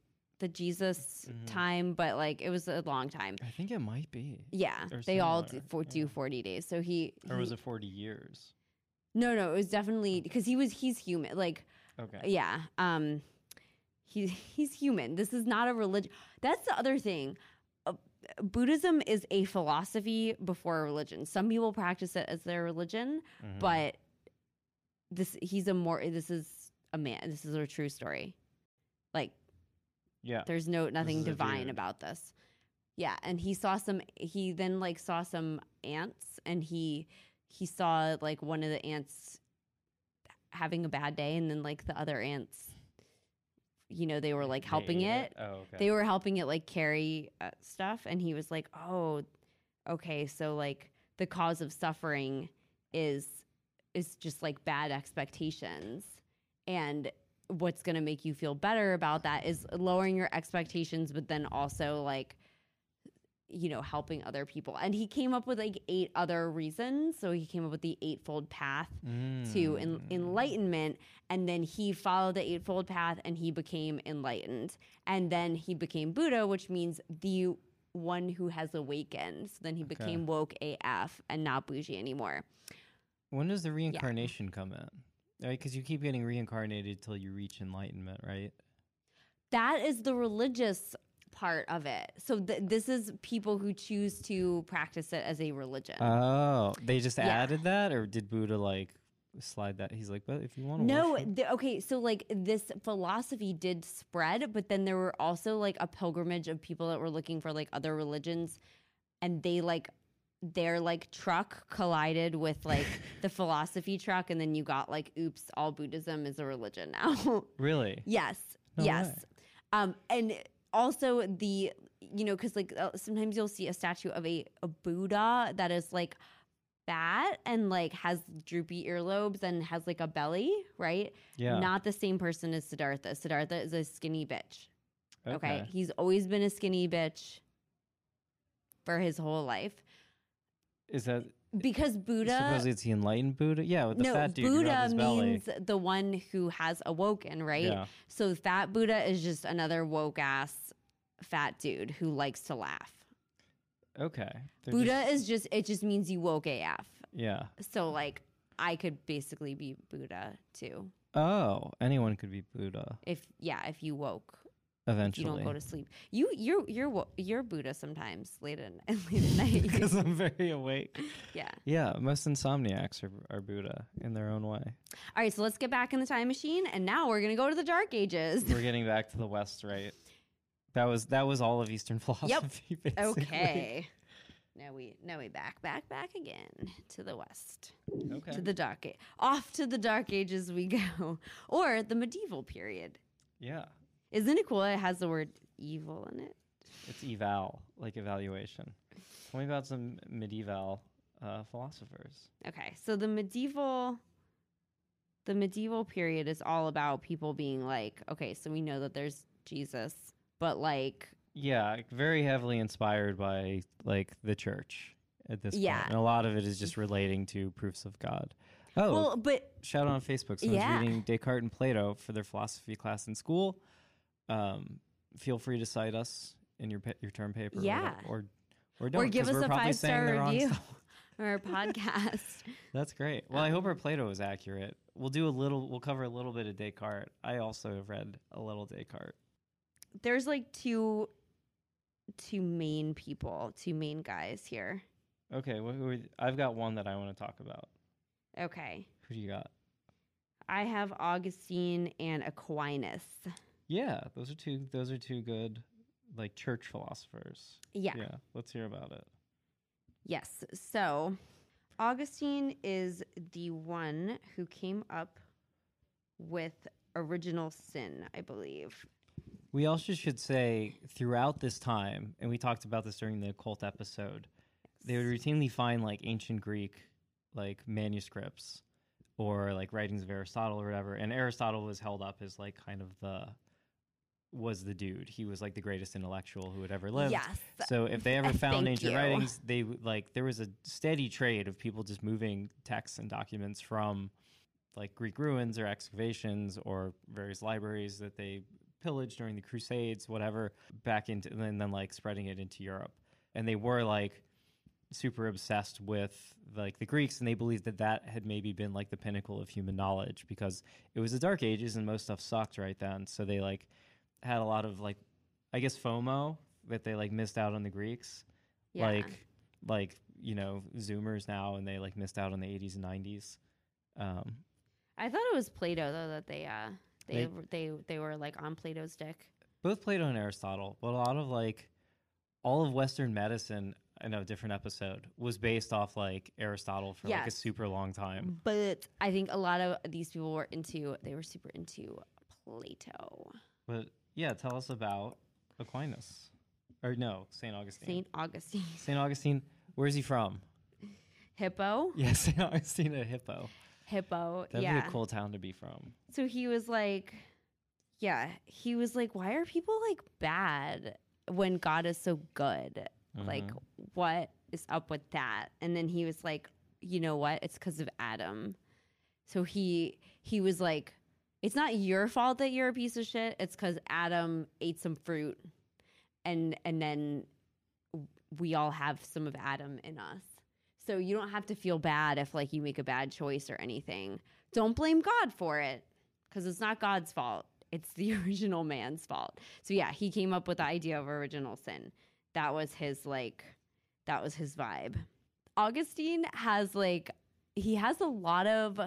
the Jesus Mhm. time, but like it was a long time. I think it might be. Yeah, Or they all do, for, do 40 days. So he, Or was he- it 40 years? no, no, it was definitely because he was he's human. Like Okay. yeah, um, he he's human. This is not a religion. That's the other thing. Uh, Buddhism is a philosophy before a religion. Some people practice it as their religion, Mhm. but this he's a more this is a man. This is a true story. Like yeah. there's no nothing divine about this. Yeah, and he saw some. He then like saw some ants, and he he saw like one of the ants having a bad day, and then like the other ants, you know, they were like helping ate it. Oh, okay. They were helping it like carry uh, stuff, and he was like, "Oh, okay, so like the cause of suffering is is just like bad expectations, and what's going to make you feel better about that is lowering your expectations, but then also like." You know helping other people and he came up with like eight other reasons so he came up with the eightfold path to en- Mm. enlightenment and then he followed the eightfold path and he became enlightened and then he became buddha which means the one who has awakened so then he Okay. became woke af and not bougie anymore When does the reincarnation come in? Right? Because you keep getting reincarnated till you reach enlightenment, right? that is the religious part of it so th- this is people who choose to practice it as a religion Oh, they just Yeah. added that, or did Buddha like slide that? He's like, but if you want to No, the, okay, so like this philosophy did spread, but then there were also like a pilgrimage of people that were looking for like other religions, and they like their like truck collided with like *laughs* the philosophy truck, and then you got like, oops, all Buddhism is a religion now. *laughs* really? yes, No yes, way. um, and also the you know because like uh, sometimes you'll see a statue of a, a Buddha that is like fat and like has droopy earlobes and has like a belly, right? Yeah. Not the same person as Siddhartha. Siddhartha is a skinny bitch. Okay. okay. He's always been a skinny bitch for his whole life. Is that Because Buddha supposedly it's the enlightened Buddha? Yeah, with the no, fat dude Buddha rubbed his belly. means the one who has awoken, right? Yeah. So fat Buddha is just another woke ass fat dude who likes to laugh. Okay. They're Buddha just- is just it just means you woke AF. yeah. So like I could basically be Buddha too. Oh, anyone could be Buddha If yeah, if you woke, eventually. you don't go to sleep. You you're you're you're Buddha sometimes late at *laughs* late at night. *laughs* because I'm very awake. yeah. Yeah, most insomniacs are, are Buddha in their own way. All right, so let's get back in the time machine and now we're going to go to the dark ages. We're getting back to the West, right? That was that was all of Eastern *laughs* philosophy. Basically. Okay. Now we now we back back back again to the west. Okay. To the dark age. Off to the dark ages we go. Or the medieval period. yeah, Isn't it cool? It has the word evil in it. it's eval, like evaluation. Tell me about some medieval uh, philosophers. Okay, so the medieval the medieval period is all about people being like, okay, so we know that there's Jesus, but like Yeah, very heavily inspired by like the church at this Yeah. point. And a lot of it is just relating to proofs of God. Oh, well, but shout out on Facebook. Someone's Yeah. reading Descartes and Plato for their philosophy class in school. Um, feel free to cite us in your your term paper. or Yeah. whatever, or or don't. or give us a five star review *laughs* or our podcast. *laughs* That's great. Well, I hope our Plato is accurate. We'll do a little. We'll cover a little bit of Descartes. I also have read a little Descartes. There's like two two main people, two main guys here. Okay, wh- who are- I've got one that I want to talk about. Okay. Who do you got? I have Augustine and Aquinas. Yeah, those are two. Those are two good, like church philosophers. Yeah. Yeah, let's hear about it. Yes. So Augustine is the one who came up with original sin, I believe. We also should say throughout this time, and we talked about this during the occult episode, they would routinely find like ancient Greek like manuscripts or like writings of Aristotle or whatever. And Aristotle was held up as like kind of the was the dude. He was like the greatest intellectual who had ever lived. Yes. So if they ever *laughs* found ancient you. writings, they like there was a steady trade of people just moving texts and documents from like Greek ruins or excavations or various libraries that they pillaged during the Crusades, whatever, back into and then, then like spreading it into Europe. And they were like super obsessed with like the Greeks, and they believed that that had maybe been like the pinnacle of human knowledge because it was the Dark Ages and most stuff sucked right then. So they like had a lot of like, I guess FOMO that they like missed out on the Greeks, Yeah. like like you know Zoomers now, and they like missed out on the 80s and 90s. Um, I thought it was Plato though that they uh they They- were- they they were like on Plato's dick. both Plato and Aristotle, but a lot of like all of Western medicine. I a different episode was based off like Aristotle for like a super long time. But I think a lot of these people were into they were super into Plato. But yeah, tell us about Aquinas, or no, Saint Augustine. Saint Augustine. *laughs* Saint Augustine. Where's he from? Hippo? *laughs* Yeah, Saint Augustine at Hippo. Hippo. That'd yeah. be a cool town to be from. So he was like yeah, he was like why are people like bad when God is so good? Like Mhm. what is up with that? And then he was like, you know what? It's cuz of Adam. So he he was like it's not your fault that you're a piece of shit. It's cuz Adam ate some fruit and and then we all have some of Adam in us. So you don't have to feel bad if like you make a bad choice or anything. Don't blame God for it cuz it's not God's fault. It's the *laughs* original man's fault. So yeah, he came up with the idea of original sin. That was his like that was his vibe. Augustine has like he has a lot of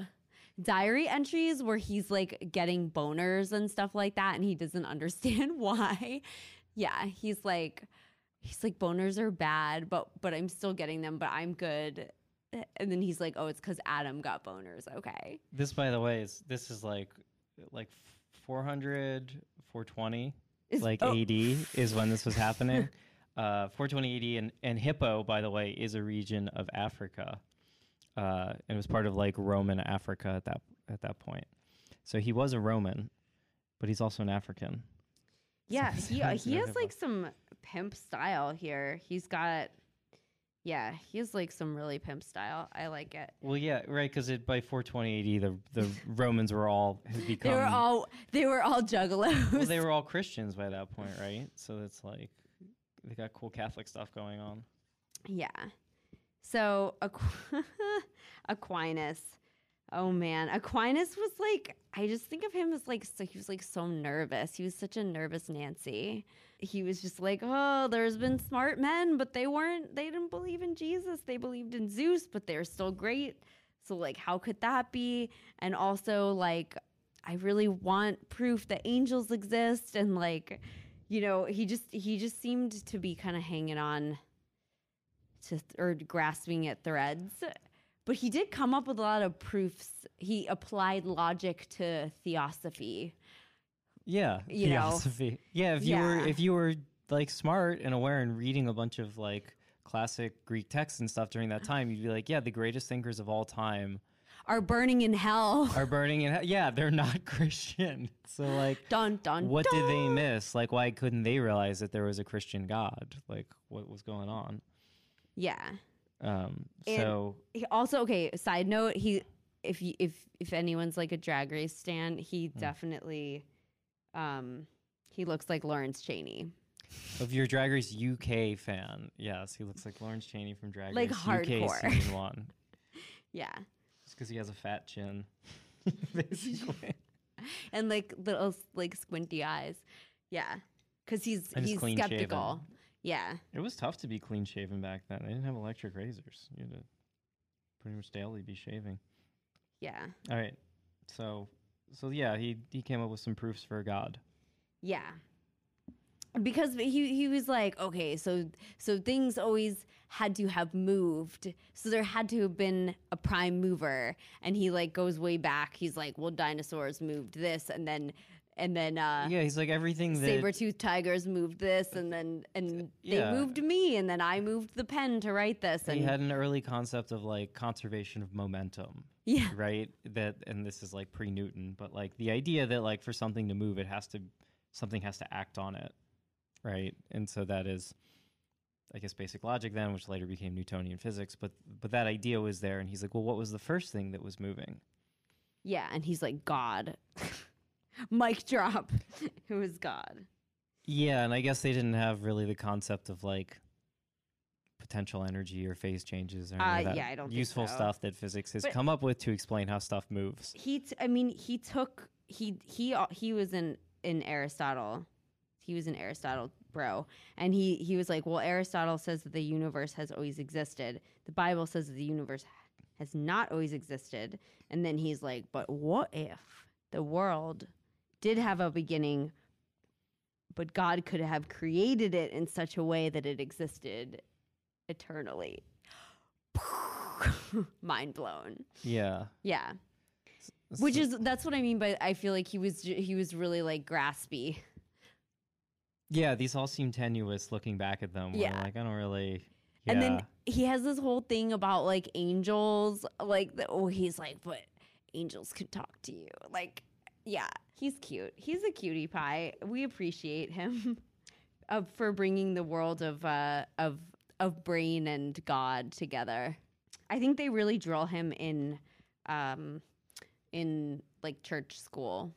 diary entries where he's like getting boners and stuff like that and he doesn't *laughs* understand why. Yeah, he's like he's like boners are bad, but but I'm still getting them, but I'm good. And then he's like, "Oh, it's cuz Adam got boners." Okay. This, by the way, is this is like like 400, 420, Is- like oh. AD is when this was happening. *laughs* uh, 420 AD, and and Hippo, by the way, is a region of Africa, uh, and it was part of like Roman Africa at that at that point. So he was a Roman, but he's also an African. Yeah, So- he *laughs* uh, he has like some pimp style here. He's got yeah, he has like some really pimp style. I like it. Well, yeah, right, because by 420 AD, the the *laughs* Romans were all become. They were all they were all juggalos. well, they were all Christians by that point, right? So it's like they got cool Catholic stuff going on. Yeah. So Aqu- *laughs* Aquinas. Oh man, Aquinas was like I just think of him as like so he was like so nervous. He was such a nervous Nancy. He was just like, "Oh, there's been smart men, but they weren't they didn't believe in Jesus. They believed in Zeus, but they're still great." So like how could that be? And also like I really want proof that angels exist and like you know, he just he just seemed to be kind of hanging on to th- or grasping at threads. But he did come up with a lot of proofs. He applied logic to theosophy. Yeah, You know? theosophy. Yeah, if you were if you were like smart and aware and reading a bunch of like classic Greek texts and stuff during that time, you'd be like, yeah, the greatest thinkers of all time Are burning in hell. are burning in. he- Yeah, they're not *laughs* Christian. So like, dun dun. what did they miss? Like, why couldn't they realize that there was a Christian God? Like, what was going on? Yeah. Um, so He also okay. Side note: he if you, if if anyone's like a drag race stan, he Hmm. definitely um he looks like Lawrence Chaney. if you're a Drag Race UK fan, yes, he looks like Lawrence Chaney from Drag Like Race hardcore. UK *laughs* season one. Yeah. Just because he has a fat chin, *laughs* *laughs* basically. and like little like squinty eyes. Yeah, because he's And he's he's clean skeptical. Yeah, It was tough to be clean shaven back then. They didn't have electric razors. You had to pretty much daily be shaving. yeah, All right. So so yeah, he he came up with some proofs for God. yeah. Because he he was like, okay, so so things always had to have moved, so there had to have been a prime mover, and he like goes way back. He's like, well, dinosaurs moved this, and then and then uh, yeah, he's like everything that saber-toothed tigers moved this, and then and Yeah. they moved me, and then I moved the pen to write this, and he had an early concept of like conservation of momentum, yeah, right? That and this is like pre-Newton, but like the idea that like for something to move, it has to something has to act on it, right? And so that is I guess basic logic then, which later became Newtonian physics, but but that idea was there and he's like, "Well, what was the first thing that was moving?" Yeah, and he's like God. *laughs* *laughs* Mic drop. *laughs* Who is God? Yeah, and I guess they didn't have really the concept of like potential energy or phase changes or any Uh, of that yeah, I don't useful so. stuff that physics has But- come up with to explain how stuff moves. He, t- I mean, he took he he uh, he was in in Aristotle. He was an Aristotle bro, and he he was like, well, Aristotle says that the universe has always existed. The Bible says that the universe has not always existed. And then he's like, but what if the world did have a beginning, but God could have created it in such a way that it existed eternally? *laughs* Mind blown. Yeah. Yeah. Which is that's what I mean by I feel like he was he was really like graspy. Yeah, these all seem tenuous looking back at them. Yeah. like I don't really yeah. And then he has this whole thing about like angels, like the, oh he's like, but angels can talk to you. Like, yeah, he's cute. He's a cutie pie. We appreciate him *laughs* uh, for bringing the world of uh, of of brain and God together. I think they really drill him in um, in like church school.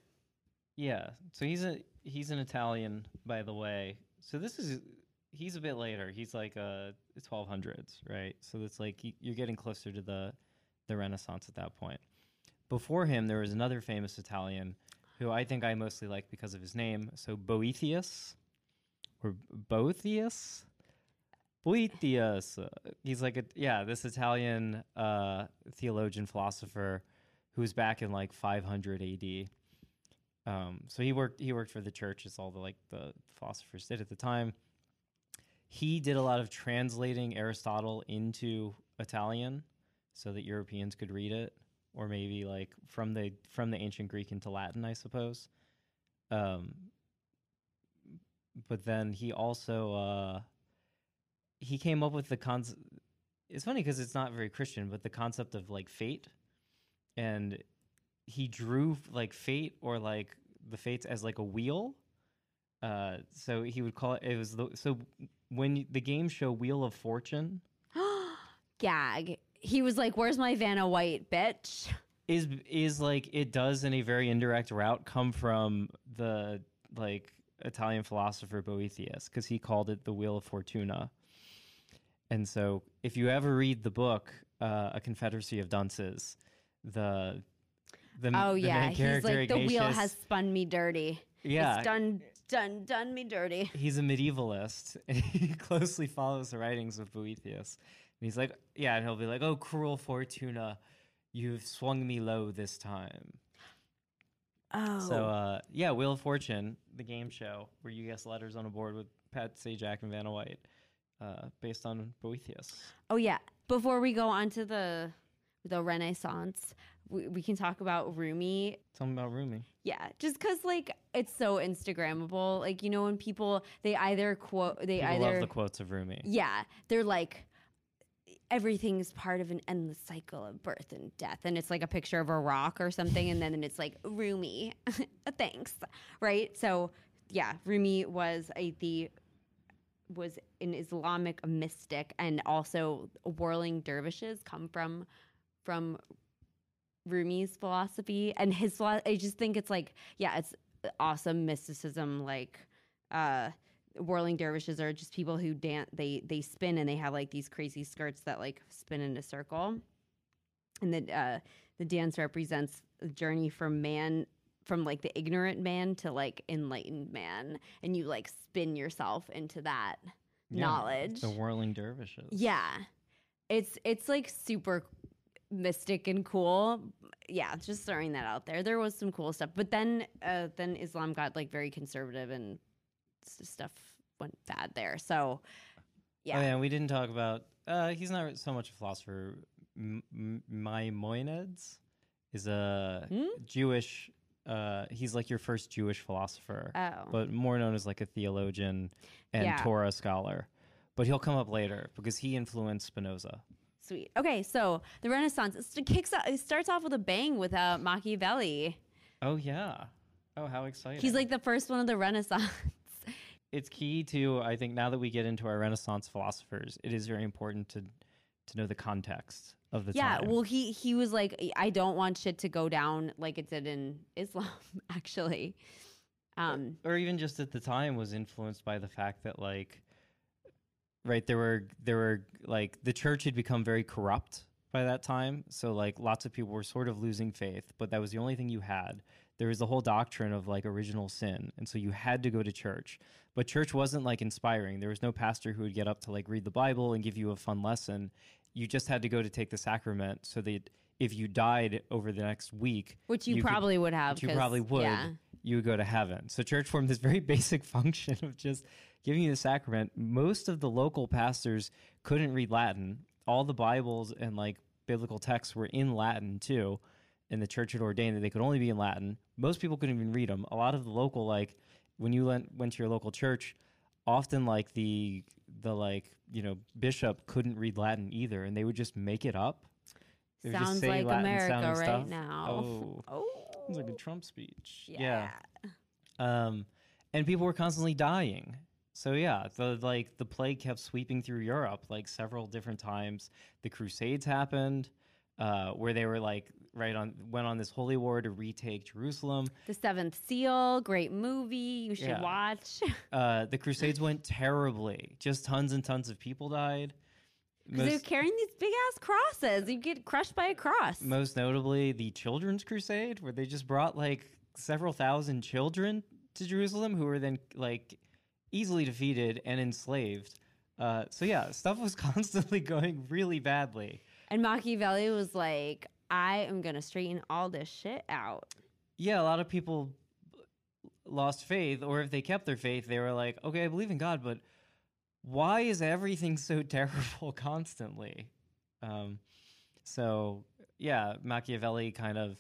Yeah. So he's a he's an Italian, by the way. So this is he's a bit later. He's like uh 1200s, right? So it's like you're getting closer to the the Renaissance at that point. Before him, there was another famous Italian who I think I mostly like because of his name. So Boethius or Boethius. Boethius. He's like a yeah, this Italian uh, theologian philosopher who was back in like 500 AD. Um, so he worked he worked for the church as all the like the philosophers did at the time. He did a lot of translating Aristotle into Italian so that Europeans could read it, or maybe like from the from the ancient Greek into Latin, I suppose. Um, but then he also uh, he came up with the concept. It's funny because it's not very Christian, but the concept of like fate, and he drew like fate or like the fates as like a wheel. Uh, so he would call it. It was the, so when the game show Wheel of Fortune *gasps* Gag. He was like, "Where's my Vanna White, bitch?" is is like it does in a very indirect route come from the like Italian philosopher Boethius because he called it the Wheel of Fortuna. And so, if you ever read the book, uh, A Confederacy of Dunces, the the Oh the yeah, main he's like the wheel has spun me dirty. yeah it's done, done, done me dirty. he's a medievalist *laughs* and he closely follows the writings of Boethius. And he's like, yeah, and he'll be like, "Oh, cruel Fortuna, you've swung me low this time." Oh, So, uh, yeah, Wheel of Fortune, the game show where you guess letters on a board with Pat Sajak and Vanna White, uh, based on Boethius. oh yeah. Before we go on to the the Renaissance, we, we can talk about Rumi. Tell me about Rumi. Yeah, just because like it's so Instagrammable. Like you know when people they either quote they People either love the quotes of Rumi. Yeah, they're like everything is part of an endless cycle of birth and death, and it's like a picture of a rock or something, and then it's like Rumi, *laughs* thanks, right? So yeah, Rumi was a the was an Islamic mystic, and also whirling dervishes come from from Rumi's philosophy and his. I just think it's like yeah, it's awesome mysticism, like. uh whirling dervishes are just people who dance they they spin and they have like these crazy skirts that like spin in a circle. And the uh the dance represents the journey from man from like the ignorant man to like enlightened man. And you like spin yourself into that Yeah, knowledge. The whirling dervishes. yeah. It's it's like super mystic and cool. Yeah just throwing that out there. There was some cool stuff. But then uh then islam got like very conservative and stuff went bad there so yeah Oh, yeah, we didn't talk about. Uh, he's not so much a philosopher. M- M- Maimonides is a Hmm? Jewish. Uh, he's like your first Jewish philosopher, oh but more known as like a theologian and Yeah. Torah scholar. But he'll come up later because he influenced Spinoza. sweet okay so the renaissance it kicks out it starts off with a bang with uh, machiavelli Oh yeah. Oh, how exciting! he's like the first one of the renaissance *laughs* it's key to I think now that we get into our Renaissance philosophers, it is very important to to know the context of the yeah, time. well, he he was like, I don't want shit to go down like it did in *laughs* Islam, actually. Um, or even just at the time was influenced by the fact that like right there were there were like the church had become very corrupt by that time so like lots of people were sort of losing faith but that was the only thing you had there was the whole doctrine of like original sin and so you had to go to church but church wasn't like inspiring there was no pastor who would get up to like read the bible and give you a fun lesson you just had to go to take the sacrament so that if you died over the next week which you, you could- probably would have. you probably would, Yeah. you would go to heaven. So church formed this very *laughs* basic function of just giving you the sacrament. Most of the local pastors couldn't read Latin. All the Bibles and like biblical texts were in Latin too. And the church had ordained that they could only be in Latin. Most people couldn't even read them. A lot of the local, like when you went, went to your local church, often like the the like you know bishop couldn't read Latin either, and they would just make it up. They would just Sounds say like Latin America right stuff. now. Oh, Oh, it's like a Trump speech. yeah. Um, and people were constantly dying. So yeah, the like the plague kept sweeping through Europe like several different times. The Crusades happened, uh, where they were like right on went on this holy war to retake Jerusalem. The Seventh Seal, great movie. You should Yeah. watch. *laughs* Uh, the Crusades went terribly. Just tons and tons of people died. Because they're carrying these big ass crosses. You get crushed by a cross. most notably, the Children's Crusade, where they just brought like several thousand children to Jerusalem, who were then like easily defeated and enslaved. Uh, so yeah, stuff was *laughs* constantly going really badly. and Machiavelli was like, I am going to straighten all this shit out. Yeah, a lot of people lost faith, or if they kept their faith, they were like, okay, I believe in God, but why is everything so *laughs* terrible constantly? Um, so yeah, Machiavelli kind of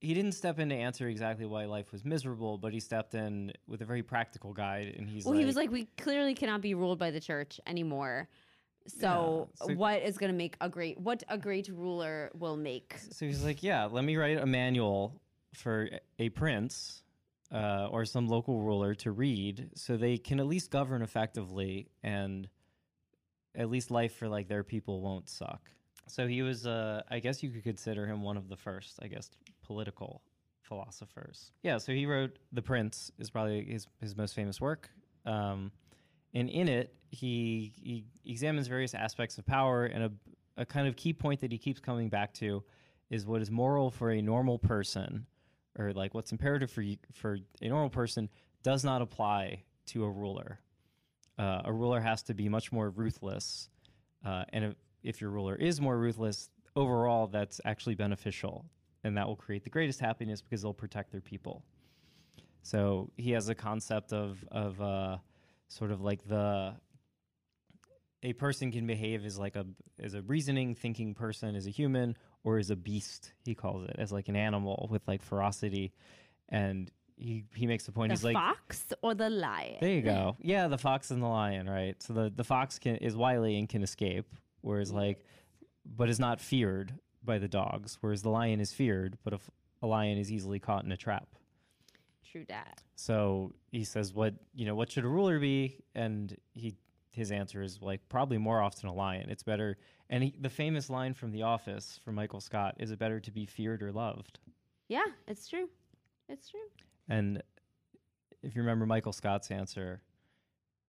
he didn't step in to answer exactly why life was miserable, but he stepped in with a very practical guide, and he's well, like, he was like, we clearly cannot be ruled by the church anymore. So, Yeah, so- what is going to make a great, what a great ruler will make? So he's like, yeah, let me write a manual for a prince uh, or some local ruler to read so they can at least govern effectively and at least life for like their people won't suck. So he was, uh, I guess you could consider him one of the first, I guess, political philosophers. Yeah, so he wrote The Prince is probably his, his most famous work. Um, and in it, he, he examines various aspects of power and a, a kind of key point that he keeps coming back to is what is moral for a normal person or like what's imperative for you, for a normal person does not apply to a ruler. Uh, a ruler has to be much more ruthless, uh, and if, if your ruler is more ruthless, overall that's actually beneficial, and that will create the greatest happiness because they'll protect their people. So he has a concept of of uh, sort of like the a person can behave as like a as a reasoning, thinking person, as a human, or as a beast. He calls it as like an animal with like ferocity, and he he makes the point. The he's like, fox or the lion? there you go. *laughs* Yeah, the fox and the lion, right? So the the fox can is wily and can escape, whereas like, but is not feared by the dogs. Whereas the lion is feared, but if a lion is easily caught in a trap. True that. So he says, "What you know? What should a ruler be?" And he his answer is like probably more often a lion. It's better. And he, the famous line from The Office from Michael Scott is, "It better to be feared or loved?" Yeah, it's true. It's true. And if you remember Michael Scott's answer,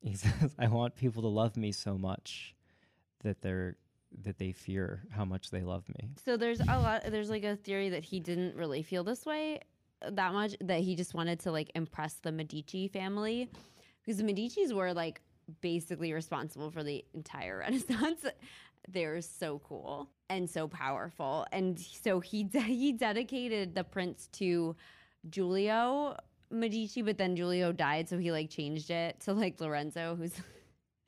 he *laughs* says, "I want people to love me so much that they're that they fear how much they love me." So there's a lot. There's like a theory that he didn't really feel this way that much. That he just wanted to like impress the Medici family because the Medici's were like basically responsible for the entire *laughs* Renaissance. They're so cool and so powerful, and so he de- *laughs* he dedicated the prince to Giulio Medici, but then Giulio died, so he like changed it to like Lorenzo, who's. *laughs*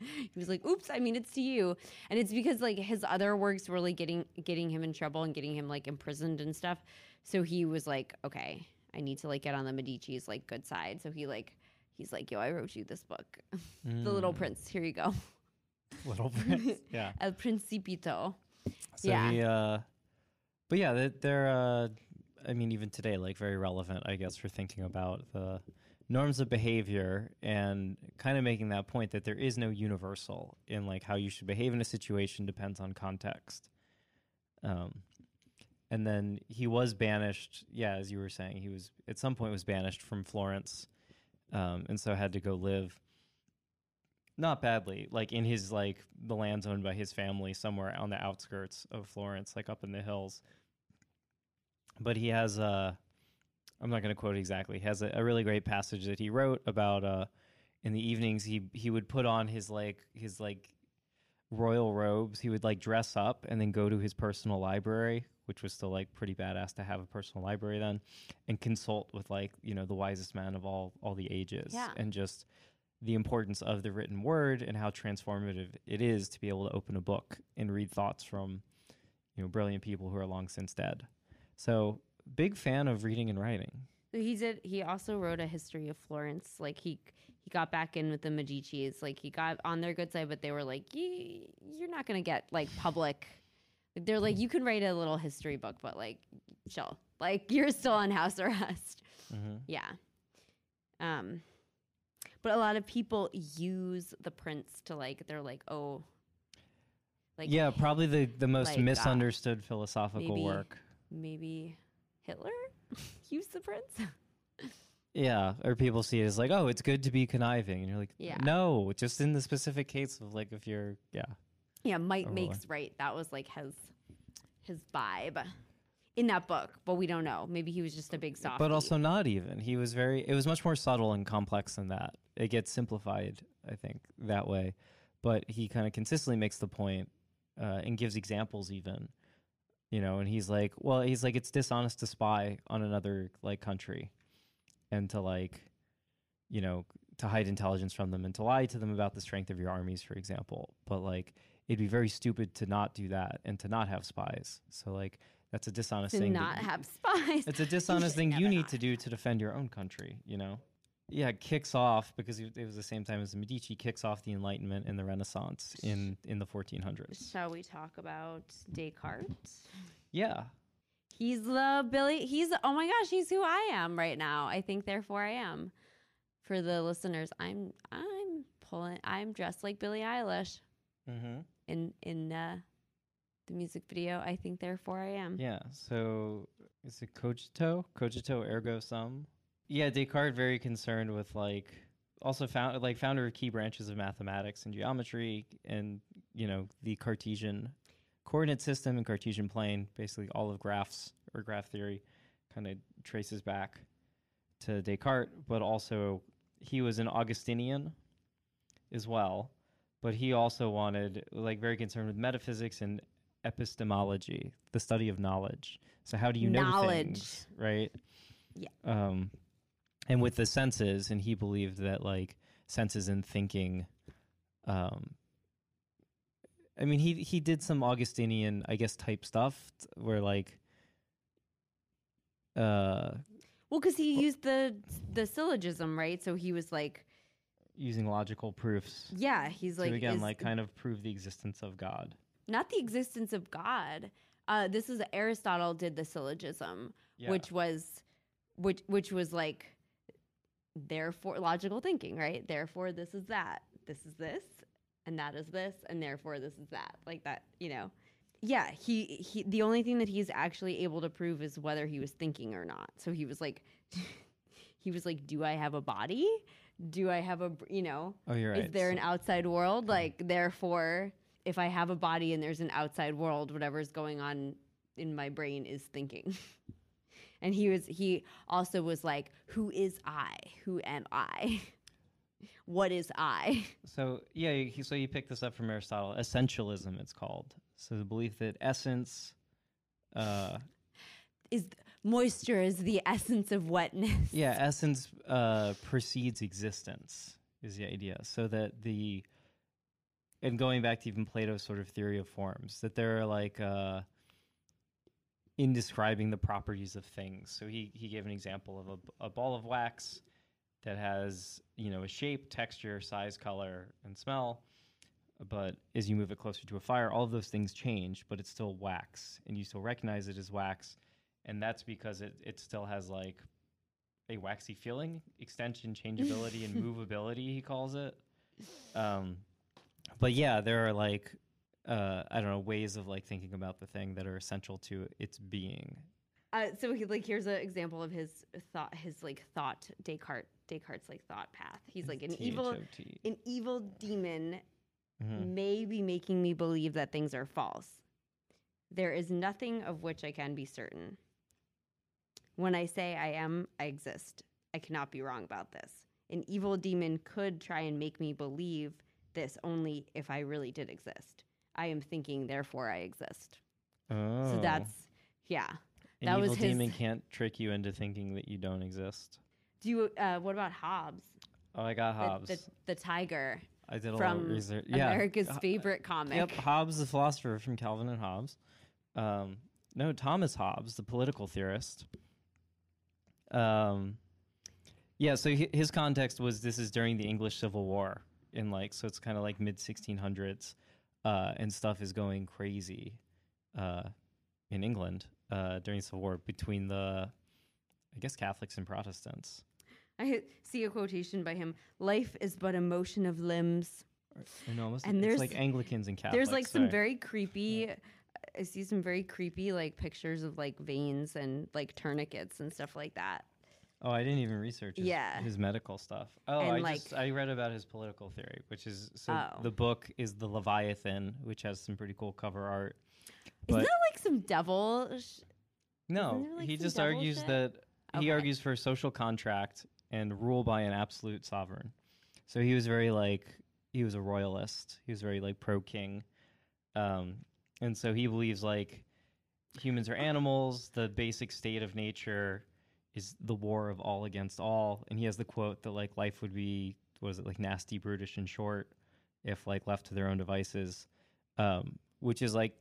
He was like, "Oops, I mean it's to you," and it's because like his other works were like getting getting him in trouble and getting him like imprisoned and stuff. So he was like, "Okay, I need to like get on the Medici's like good side." So he like he's like, "Yo, I wrote you this book, *laughs* The Little Mm, Prince. Here you go, *laughs* Little *laughs* Prince. yeah. El Principito." So Yeah. he, uh, but yeah, they- they're, uh, I mean, even today, like very relevant, I guess, for thinking about the norms of behavior and kind of making that point that there is no universal in like how you should behave in a situation depends on context. Um, and then he was banished. Yeah, as you were saying, he was at some point was banished from Florence, um, and so had to go live. Not badly, like in his like the lands owned by his family somewhere on the outskirts of Florence, like up in the hills. But he has a, I'm not going to quote exactly. He has a, a really great passage that he wrote about uh, in the evenings he he would put on his like his like royal robes. He would like dress up and then go to his personal library, which was still like pretty badass to have a personal library then, and consult with like you know the wisest man of all all the ages, Yeah. and just the importance of the written word and how transformative it is to be able to open a book and read thoughts from you know brilliant people who are long since dead. So big fan of reading and writing. He did. He also wrote a history of Florence. Like he he got back in with the Medici's. Like he got on their good side, but they were like, "Ye- "You're not gonna get like public." They're like, "You can write a little history book, but like, chill. Like *laughs* you're still on house arrest." Mm-hmm. *laughs* Yeah. Um, but a lot of people use the prince to like. They're like, "Oh." Like yeah, probably the the most like, uh, misunderstood philosophical maybe- work. maybe Hitler *laughs* used the prince. Yeah, or people see it as like, oh, it's good to be conniving, and you're like, Yeah. no, just in the specific case of like if you're, yeah, Yeah, might makes right. That was like his his vibe in that book, but we don't know. Maybe he was just a big soft. but also not even. He was very. It was much more subtle and complex than that. It gets simplified, I think, that way. But he kind of consistently makes the point uh, and gives examples, even. You know, and he's like, well, he's like, it's dishonest to spy on another like country, and to like, you know, to hide intelligence from them and to lie to them about the strength of your armies, for example. But like, it'd be very stupid to not do that and to not have spies. So like, that's a dishonest to thing. not have spies. it's a dishonest *laughs* thing you need not to do to defend your own country, you know? Yeah, it kicks off because it it was the same time as the Medici kicks off the Enlightenment and the Renaissance in in the 1400s. Shall we talk about Descartes? Yeah. He's the Billy. He's oh my gosh, he's who I am right now. I think therefore I am. For the listeners, I'm I'm pulling. I'm dressed like Billie Eilish Mm-hmm. In in uh, the music video. I think therefore I am. Yeah. So is it cogito? Cogito ergo sum? Yeah, Descartes very concerned with like also found like founder of key branches of mathematics and geometry and you know the Cartesian coordinate system and Cartesian plane, basically all of graphs or graph theory kind of traces back to Descartes, but also he was an Augustinian as well, but he also wanted like very concerned with metaphysics and epistemology, the study of knowledge. So how do you know Knowledge. things, right? Yeah. Um, and with the senses, and he believed that like senses and thinking. Um, I mean, he he did some Augustinian, I guess, type stuff where like. Uh, Well, because he used the the syllogism, right? So he was like, using logical proofs yeah, he's like, to again is- like kind of prove the existence of God. not the existence of God. Uh, this is Aristotle did the syllogism, Yeah. which was, which which was like, therefore logical thinking, right? Therefore, this is that. This is this, and that is this, and therefore this is that. Like that, you know. Yeah, he he. The only thing that he's actually able to prove is whether he was thinking or not. So he was like, *laughs* he was like, do I have a body? Do I have a, you know? Oh, you're right. Is there So- an outside world? Like, therefore, if I have a body and there's an outside world, whatever's going on in my brain is thinking. *laughs* and he was, he also was like, who is I? Who am I? *laughs* what is I? *laughs* So yeah, he, so you picked this up from Aristotle. Essentialism, it's called. So the belief that essence, uh, Is moisture is the essence of wetness. yeah, essence uh, precedes existence is the idea. So that the, and going back to even Plato's sort of theory of forms, that there are like uh, in describing the properties of things. So he he gave an example of a ball of wax that has you know a shape, texture, size, color, and smell. But as you move it closer to a fire, all of those things change, but it's still wax, and you still recognize it as wax, and that's because it it still has like a waxy feeling, extension, changeability, and *laughs* movability. He calls it. Um, but yeah, there are like uh, I don't know ways of like thinking about the thing that are essential to its being. Uh, so he like here's an example of his thought, his like thought Descartes. Descartes like thought path. He's like an evil, an evil demon Mhm. may be making me believe that things are false. There is nothing of which I can be certain. When I say I am, I exist. I cannot be wrong about this. An evil demon could try and make me believe this only if I really did exist. I am thinking, therefore I exist. Oh. So that's yeah. An that evil was his- demon can't trick you into thinking that you don't exist. Do you? Uh, what about Hobbes? Oh, I got Hobbes. The, the, tiger I did a little from research. Yeah, America's favorite comic. Yep, Hobbes, the philosopher from Calvin and Hobbes. Um, no, Thomas Hobbes, the political theorist. Um, yeah, so his context was this is during the English Civil War, in like so it's kind of like mid 1600s, uh, and stuff is going crazy uh, in England uh, during the Civil War between the, I guess Catholics and Protestants. I see a quotation by him. Life is but a motion of limbs. Or- no, almost, And there's- like Anglicans and Catholics. There's like some sorry. very creepy. I see some very creepy like pictures of like veins and like tourniquets and stuff like that. Oh, I didn't even research his, Yeah. his medical stuff. Oh, And, I just like- I read about his political theory, which is so Oh. the book is the Leviathan, which has some pretty cool cover art. Isn't that like some devil? Sh- no, there, like, he just argues shit? that he argues for social contract and rule by an absolute sovereign. So he was very like he was a royalist. He was very like pro king. Um, and so he believes like humans are animals, the basic state of nature is the war of all against all. And he has the quote that like life would be what is it like nasty, brutish, and short if like left to their own devices, um, which is like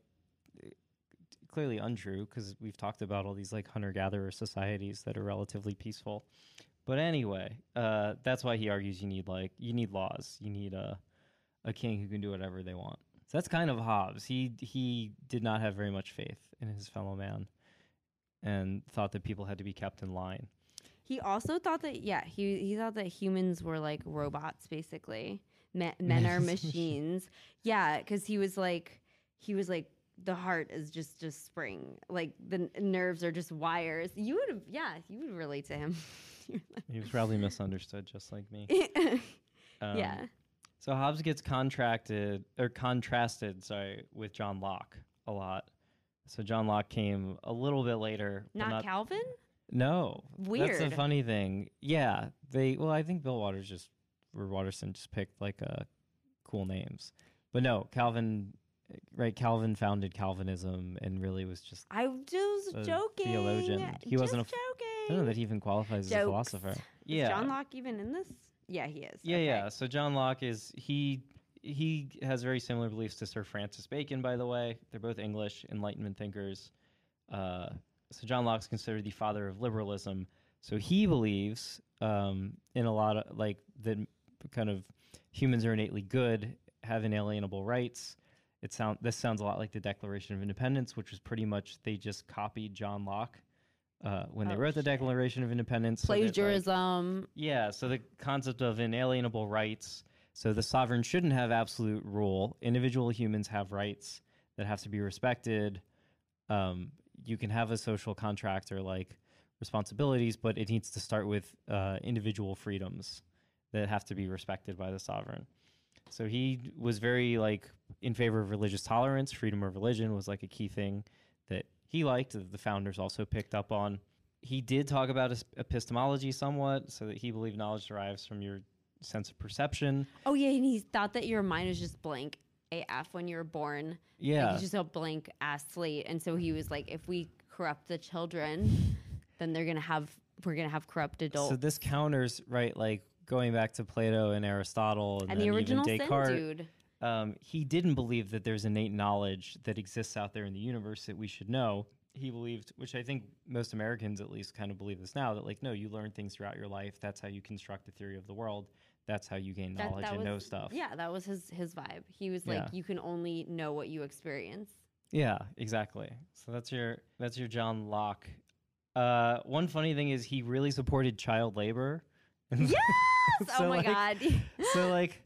clearly untrue because we've talked about all these like hunter gatherer societies that are relatively peaceful. But anyway, uh, that's why he argues you need like you need laws. You need a a king who can do whatever they want. So that's kind of Hobbes. He he did not have very much faith in his fellow man, and thought that people had to be kept in line. He also thought that yeah, he he thought that humans were like robots basically. Men, men are *laughs* machines. Yeah, because he was like he was like the heart is just just spring. Like the n- nerves are just wires. You would have yeah, you would relate to him. *laughs* He was probably misunderstood, just like me. *laughs* Um, yeah. So Hobbes gets contracted or contrasted, sorry, with John Locke a lot. So John Locke came a little bit later. but Not, Calvin? No, Weird. That's the funny thing. Yeah, they. Well, I think Bill Waters just or Watterson just picked like uh, cool names, but no, Calvin. Right, Calvin founded Calvinism and really was just. I was a joking. theologian. He Just wasn't a joking. I don't know that he even qualifies as a Jokes. philosopher. Is Yeah, John Locke even in this? Yeah, he is. Yeah, Okay. yeah. So John Locke is he he has very similar beliefs to Sir Francis Bacon. By the way, they're both English Enlightenment thinkers. Uh, so John Locke's considered the father of liberalism. So he believes um, in a lot of like that kind of humans are innately good, have inalienable rights. It sound this sounds a lot like the Declaration of Independence, which was pretty much they just copied John Locke uh, when they Oh, wrote the. Declaration of Independence. so that, like, Plagiarism. yeah, so the concept of inalienable rights. So the sovereign shouldn't have absolute rule. Individual humans have rights that have to be respected. Um, you can have a social contract or like responsibilities, but it needs to start with uh, individual freedoms that have to be respected by the sovereign. So he was very like in favor of religious tolerance. Freedom of religion was like a key thing he liked. The founders also picked up on. He did talk about epistemology somewhat, so that he believed knowledge derives from your sense of perception. Oh yeah, and he thought that your mind was just blank AF when you were born. Like, Yeah, it's just a blank ass slate. And so he was like, if we corrupt the children, then they're gonna have we're gonna have corrupt adults. so this counters right, like going back to Plato and Aristotle, and, and the original even sin Descartes. dude. Um, he didn't believe that there's innate knowledge that exists out there in the universe that we should know. He believed, which I think most Americans at least kind of believe this now, that like, no, you learn things throughout your life. That's how you construct a theory of the world. That's how you gain knowledge that and know stuff. Yeah, that was his his vibe. He was like, Yeah. you can only know what you experience. Yeah, exactly. So that's your that's your John Locke. Uh, one funny thing is he really supported child labor. *laughs* Yes. So, oh my like, god. *laughs* so like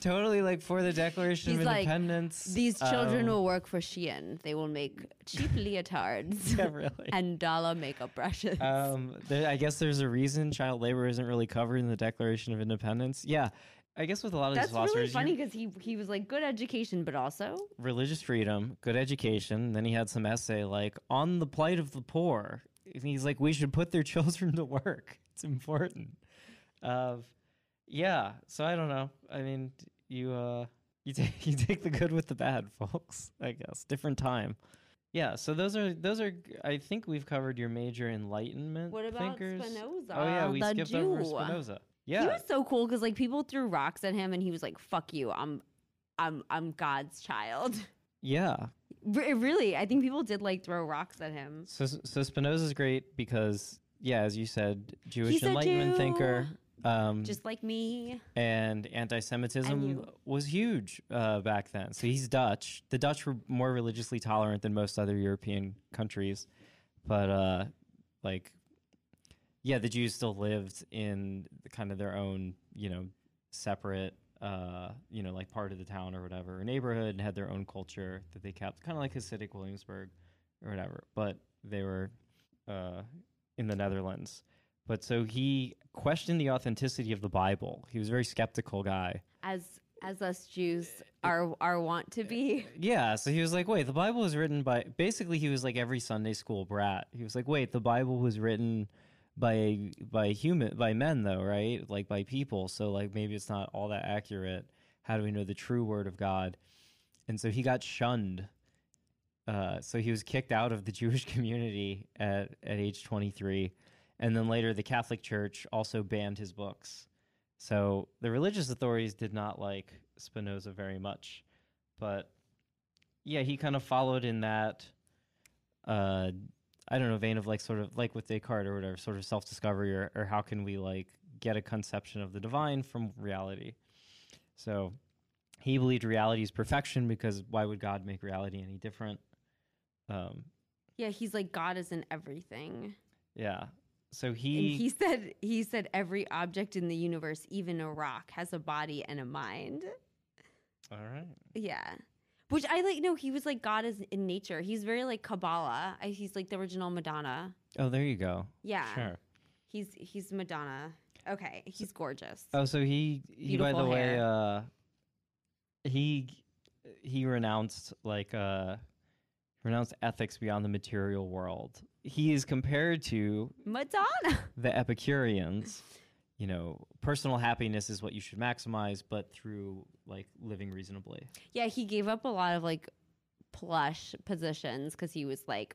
totally like for the Declaration He's of like, Independence. These children um, will work for Shein. They will make cheap *laughs* leotards yeah, really. and dollar makeup brushes. Um, there, I guess there's a reason child labor isn't really covered in the Declaration of Independence. Yeah, I guess with a lot of That's really funny because he he was like good education, but also religious freedom, good education. Then he had some essay like on the plight of the poor. And he's like, we should put their children to work. It's important. Uh, yeah. So I don't know. I mean, you uh, you take *laughs* you take the good with the bad, *laughs* folks. I guess different time. Yeah. So those are those are. I think we've covered your major Enlightenment what about thinkers. Spinoza? Oh yeah, we the skipped Jew. over Spinoza. Yeah. He was so cool because like people threw rocks at him, and he was like, "Fuck you, I'm, I'm, I'm God's child." *laughs* yeah. Re- really, I think people did like throw rocks at him. So so Spinoza's great because yeah, as you said, Jewish He's Enlightenment Jew. thinker. Um, Just like me. and anti-Semitism was huge uh, back then. So he's Dutch. The Dutch were more religiously tolerant than most other European countries, but uh, like, yeah, the Jews still lived in the, kind of their own, you know, separate, uh, you know, like part of the town or whatever, or neighborhood, and had their own culture that they kept, kind of like Hasidic Williamsburg or whatever. But they were uh, in the Netherlands. But so he questioned the authenticity of the Bible. He was a very skeptical guy. as as us Jews are are want to be. *laughs* Yeah, so he was like, wait, the Bible was written by basically he was like every Sunday school brat. He was like, wait, the Bible was written by by human by men though, right? Like by people. So like maybe it's not all that accurate. How do we know the true word of God? And so he got shunned. Uh, so he was kicked out of the *laughs* Jewish community at at age 23. And then later the Catholic Church also banned his books. So the religious authorities did not like Spinoza very much. But yeah, he kind of followed in that uh I don't know, vein of like sort of like with Descartes or whatever, sort of self discovery or, or how can we like get a conception of the divine from reality. So he believed reality is perfection because why would God make reality any different? Um Yeah, he's like God is in everything. yeah. So And he, he said he said every object in the universe, even a rock, has a body and a mind. all right. Yeah. Which I like no, he was like God is in nature. He's very like Kabbalah. I, he's like the original Madonna. Oh, there you go. Yeah. Sure. He's he's Madonna. Okay. He's gorgeous. Oh, so he he by the Beautiful way, uh he he renounced like uh renounced ethics beyond the material world. He is compared to Madonna. the Epicureans. You know, personal happiness is what you should maximize, but through like living reasonably. Yeah, he gave up a lot of like plush positions because he was like,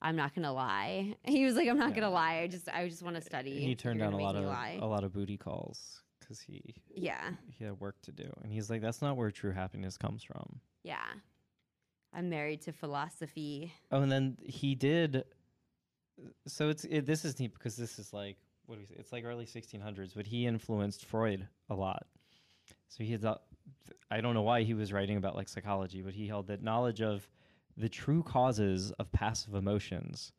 I'm not gonna lie. *laughs* He was like, I'm not Yeah. gonna lie. I just I just want to study. He turned down a lot of lie. a lot of booty calls because he Yeah, he had work to do, and he's like, that's not where true happiness comes from. yeah. I'm married to philosophy. Oh, and then he did. So it's it, this is neat because this is like what do we say? It's like early 1600s, but he influenced Freud a lot. So he thought I don't know why he was writing about like psychology, but he held that knowledge of the true causes of passive emotions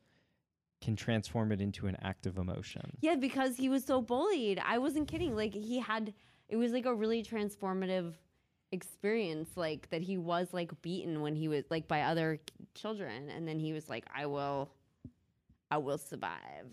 can transform it into an active emotion. Yeah, because he was so bullied. I wasn't kidding. Like he had, it was like a really transformative experience. Like that he was like beaten when he was like by other children, and then he was like, "I will, I will survive."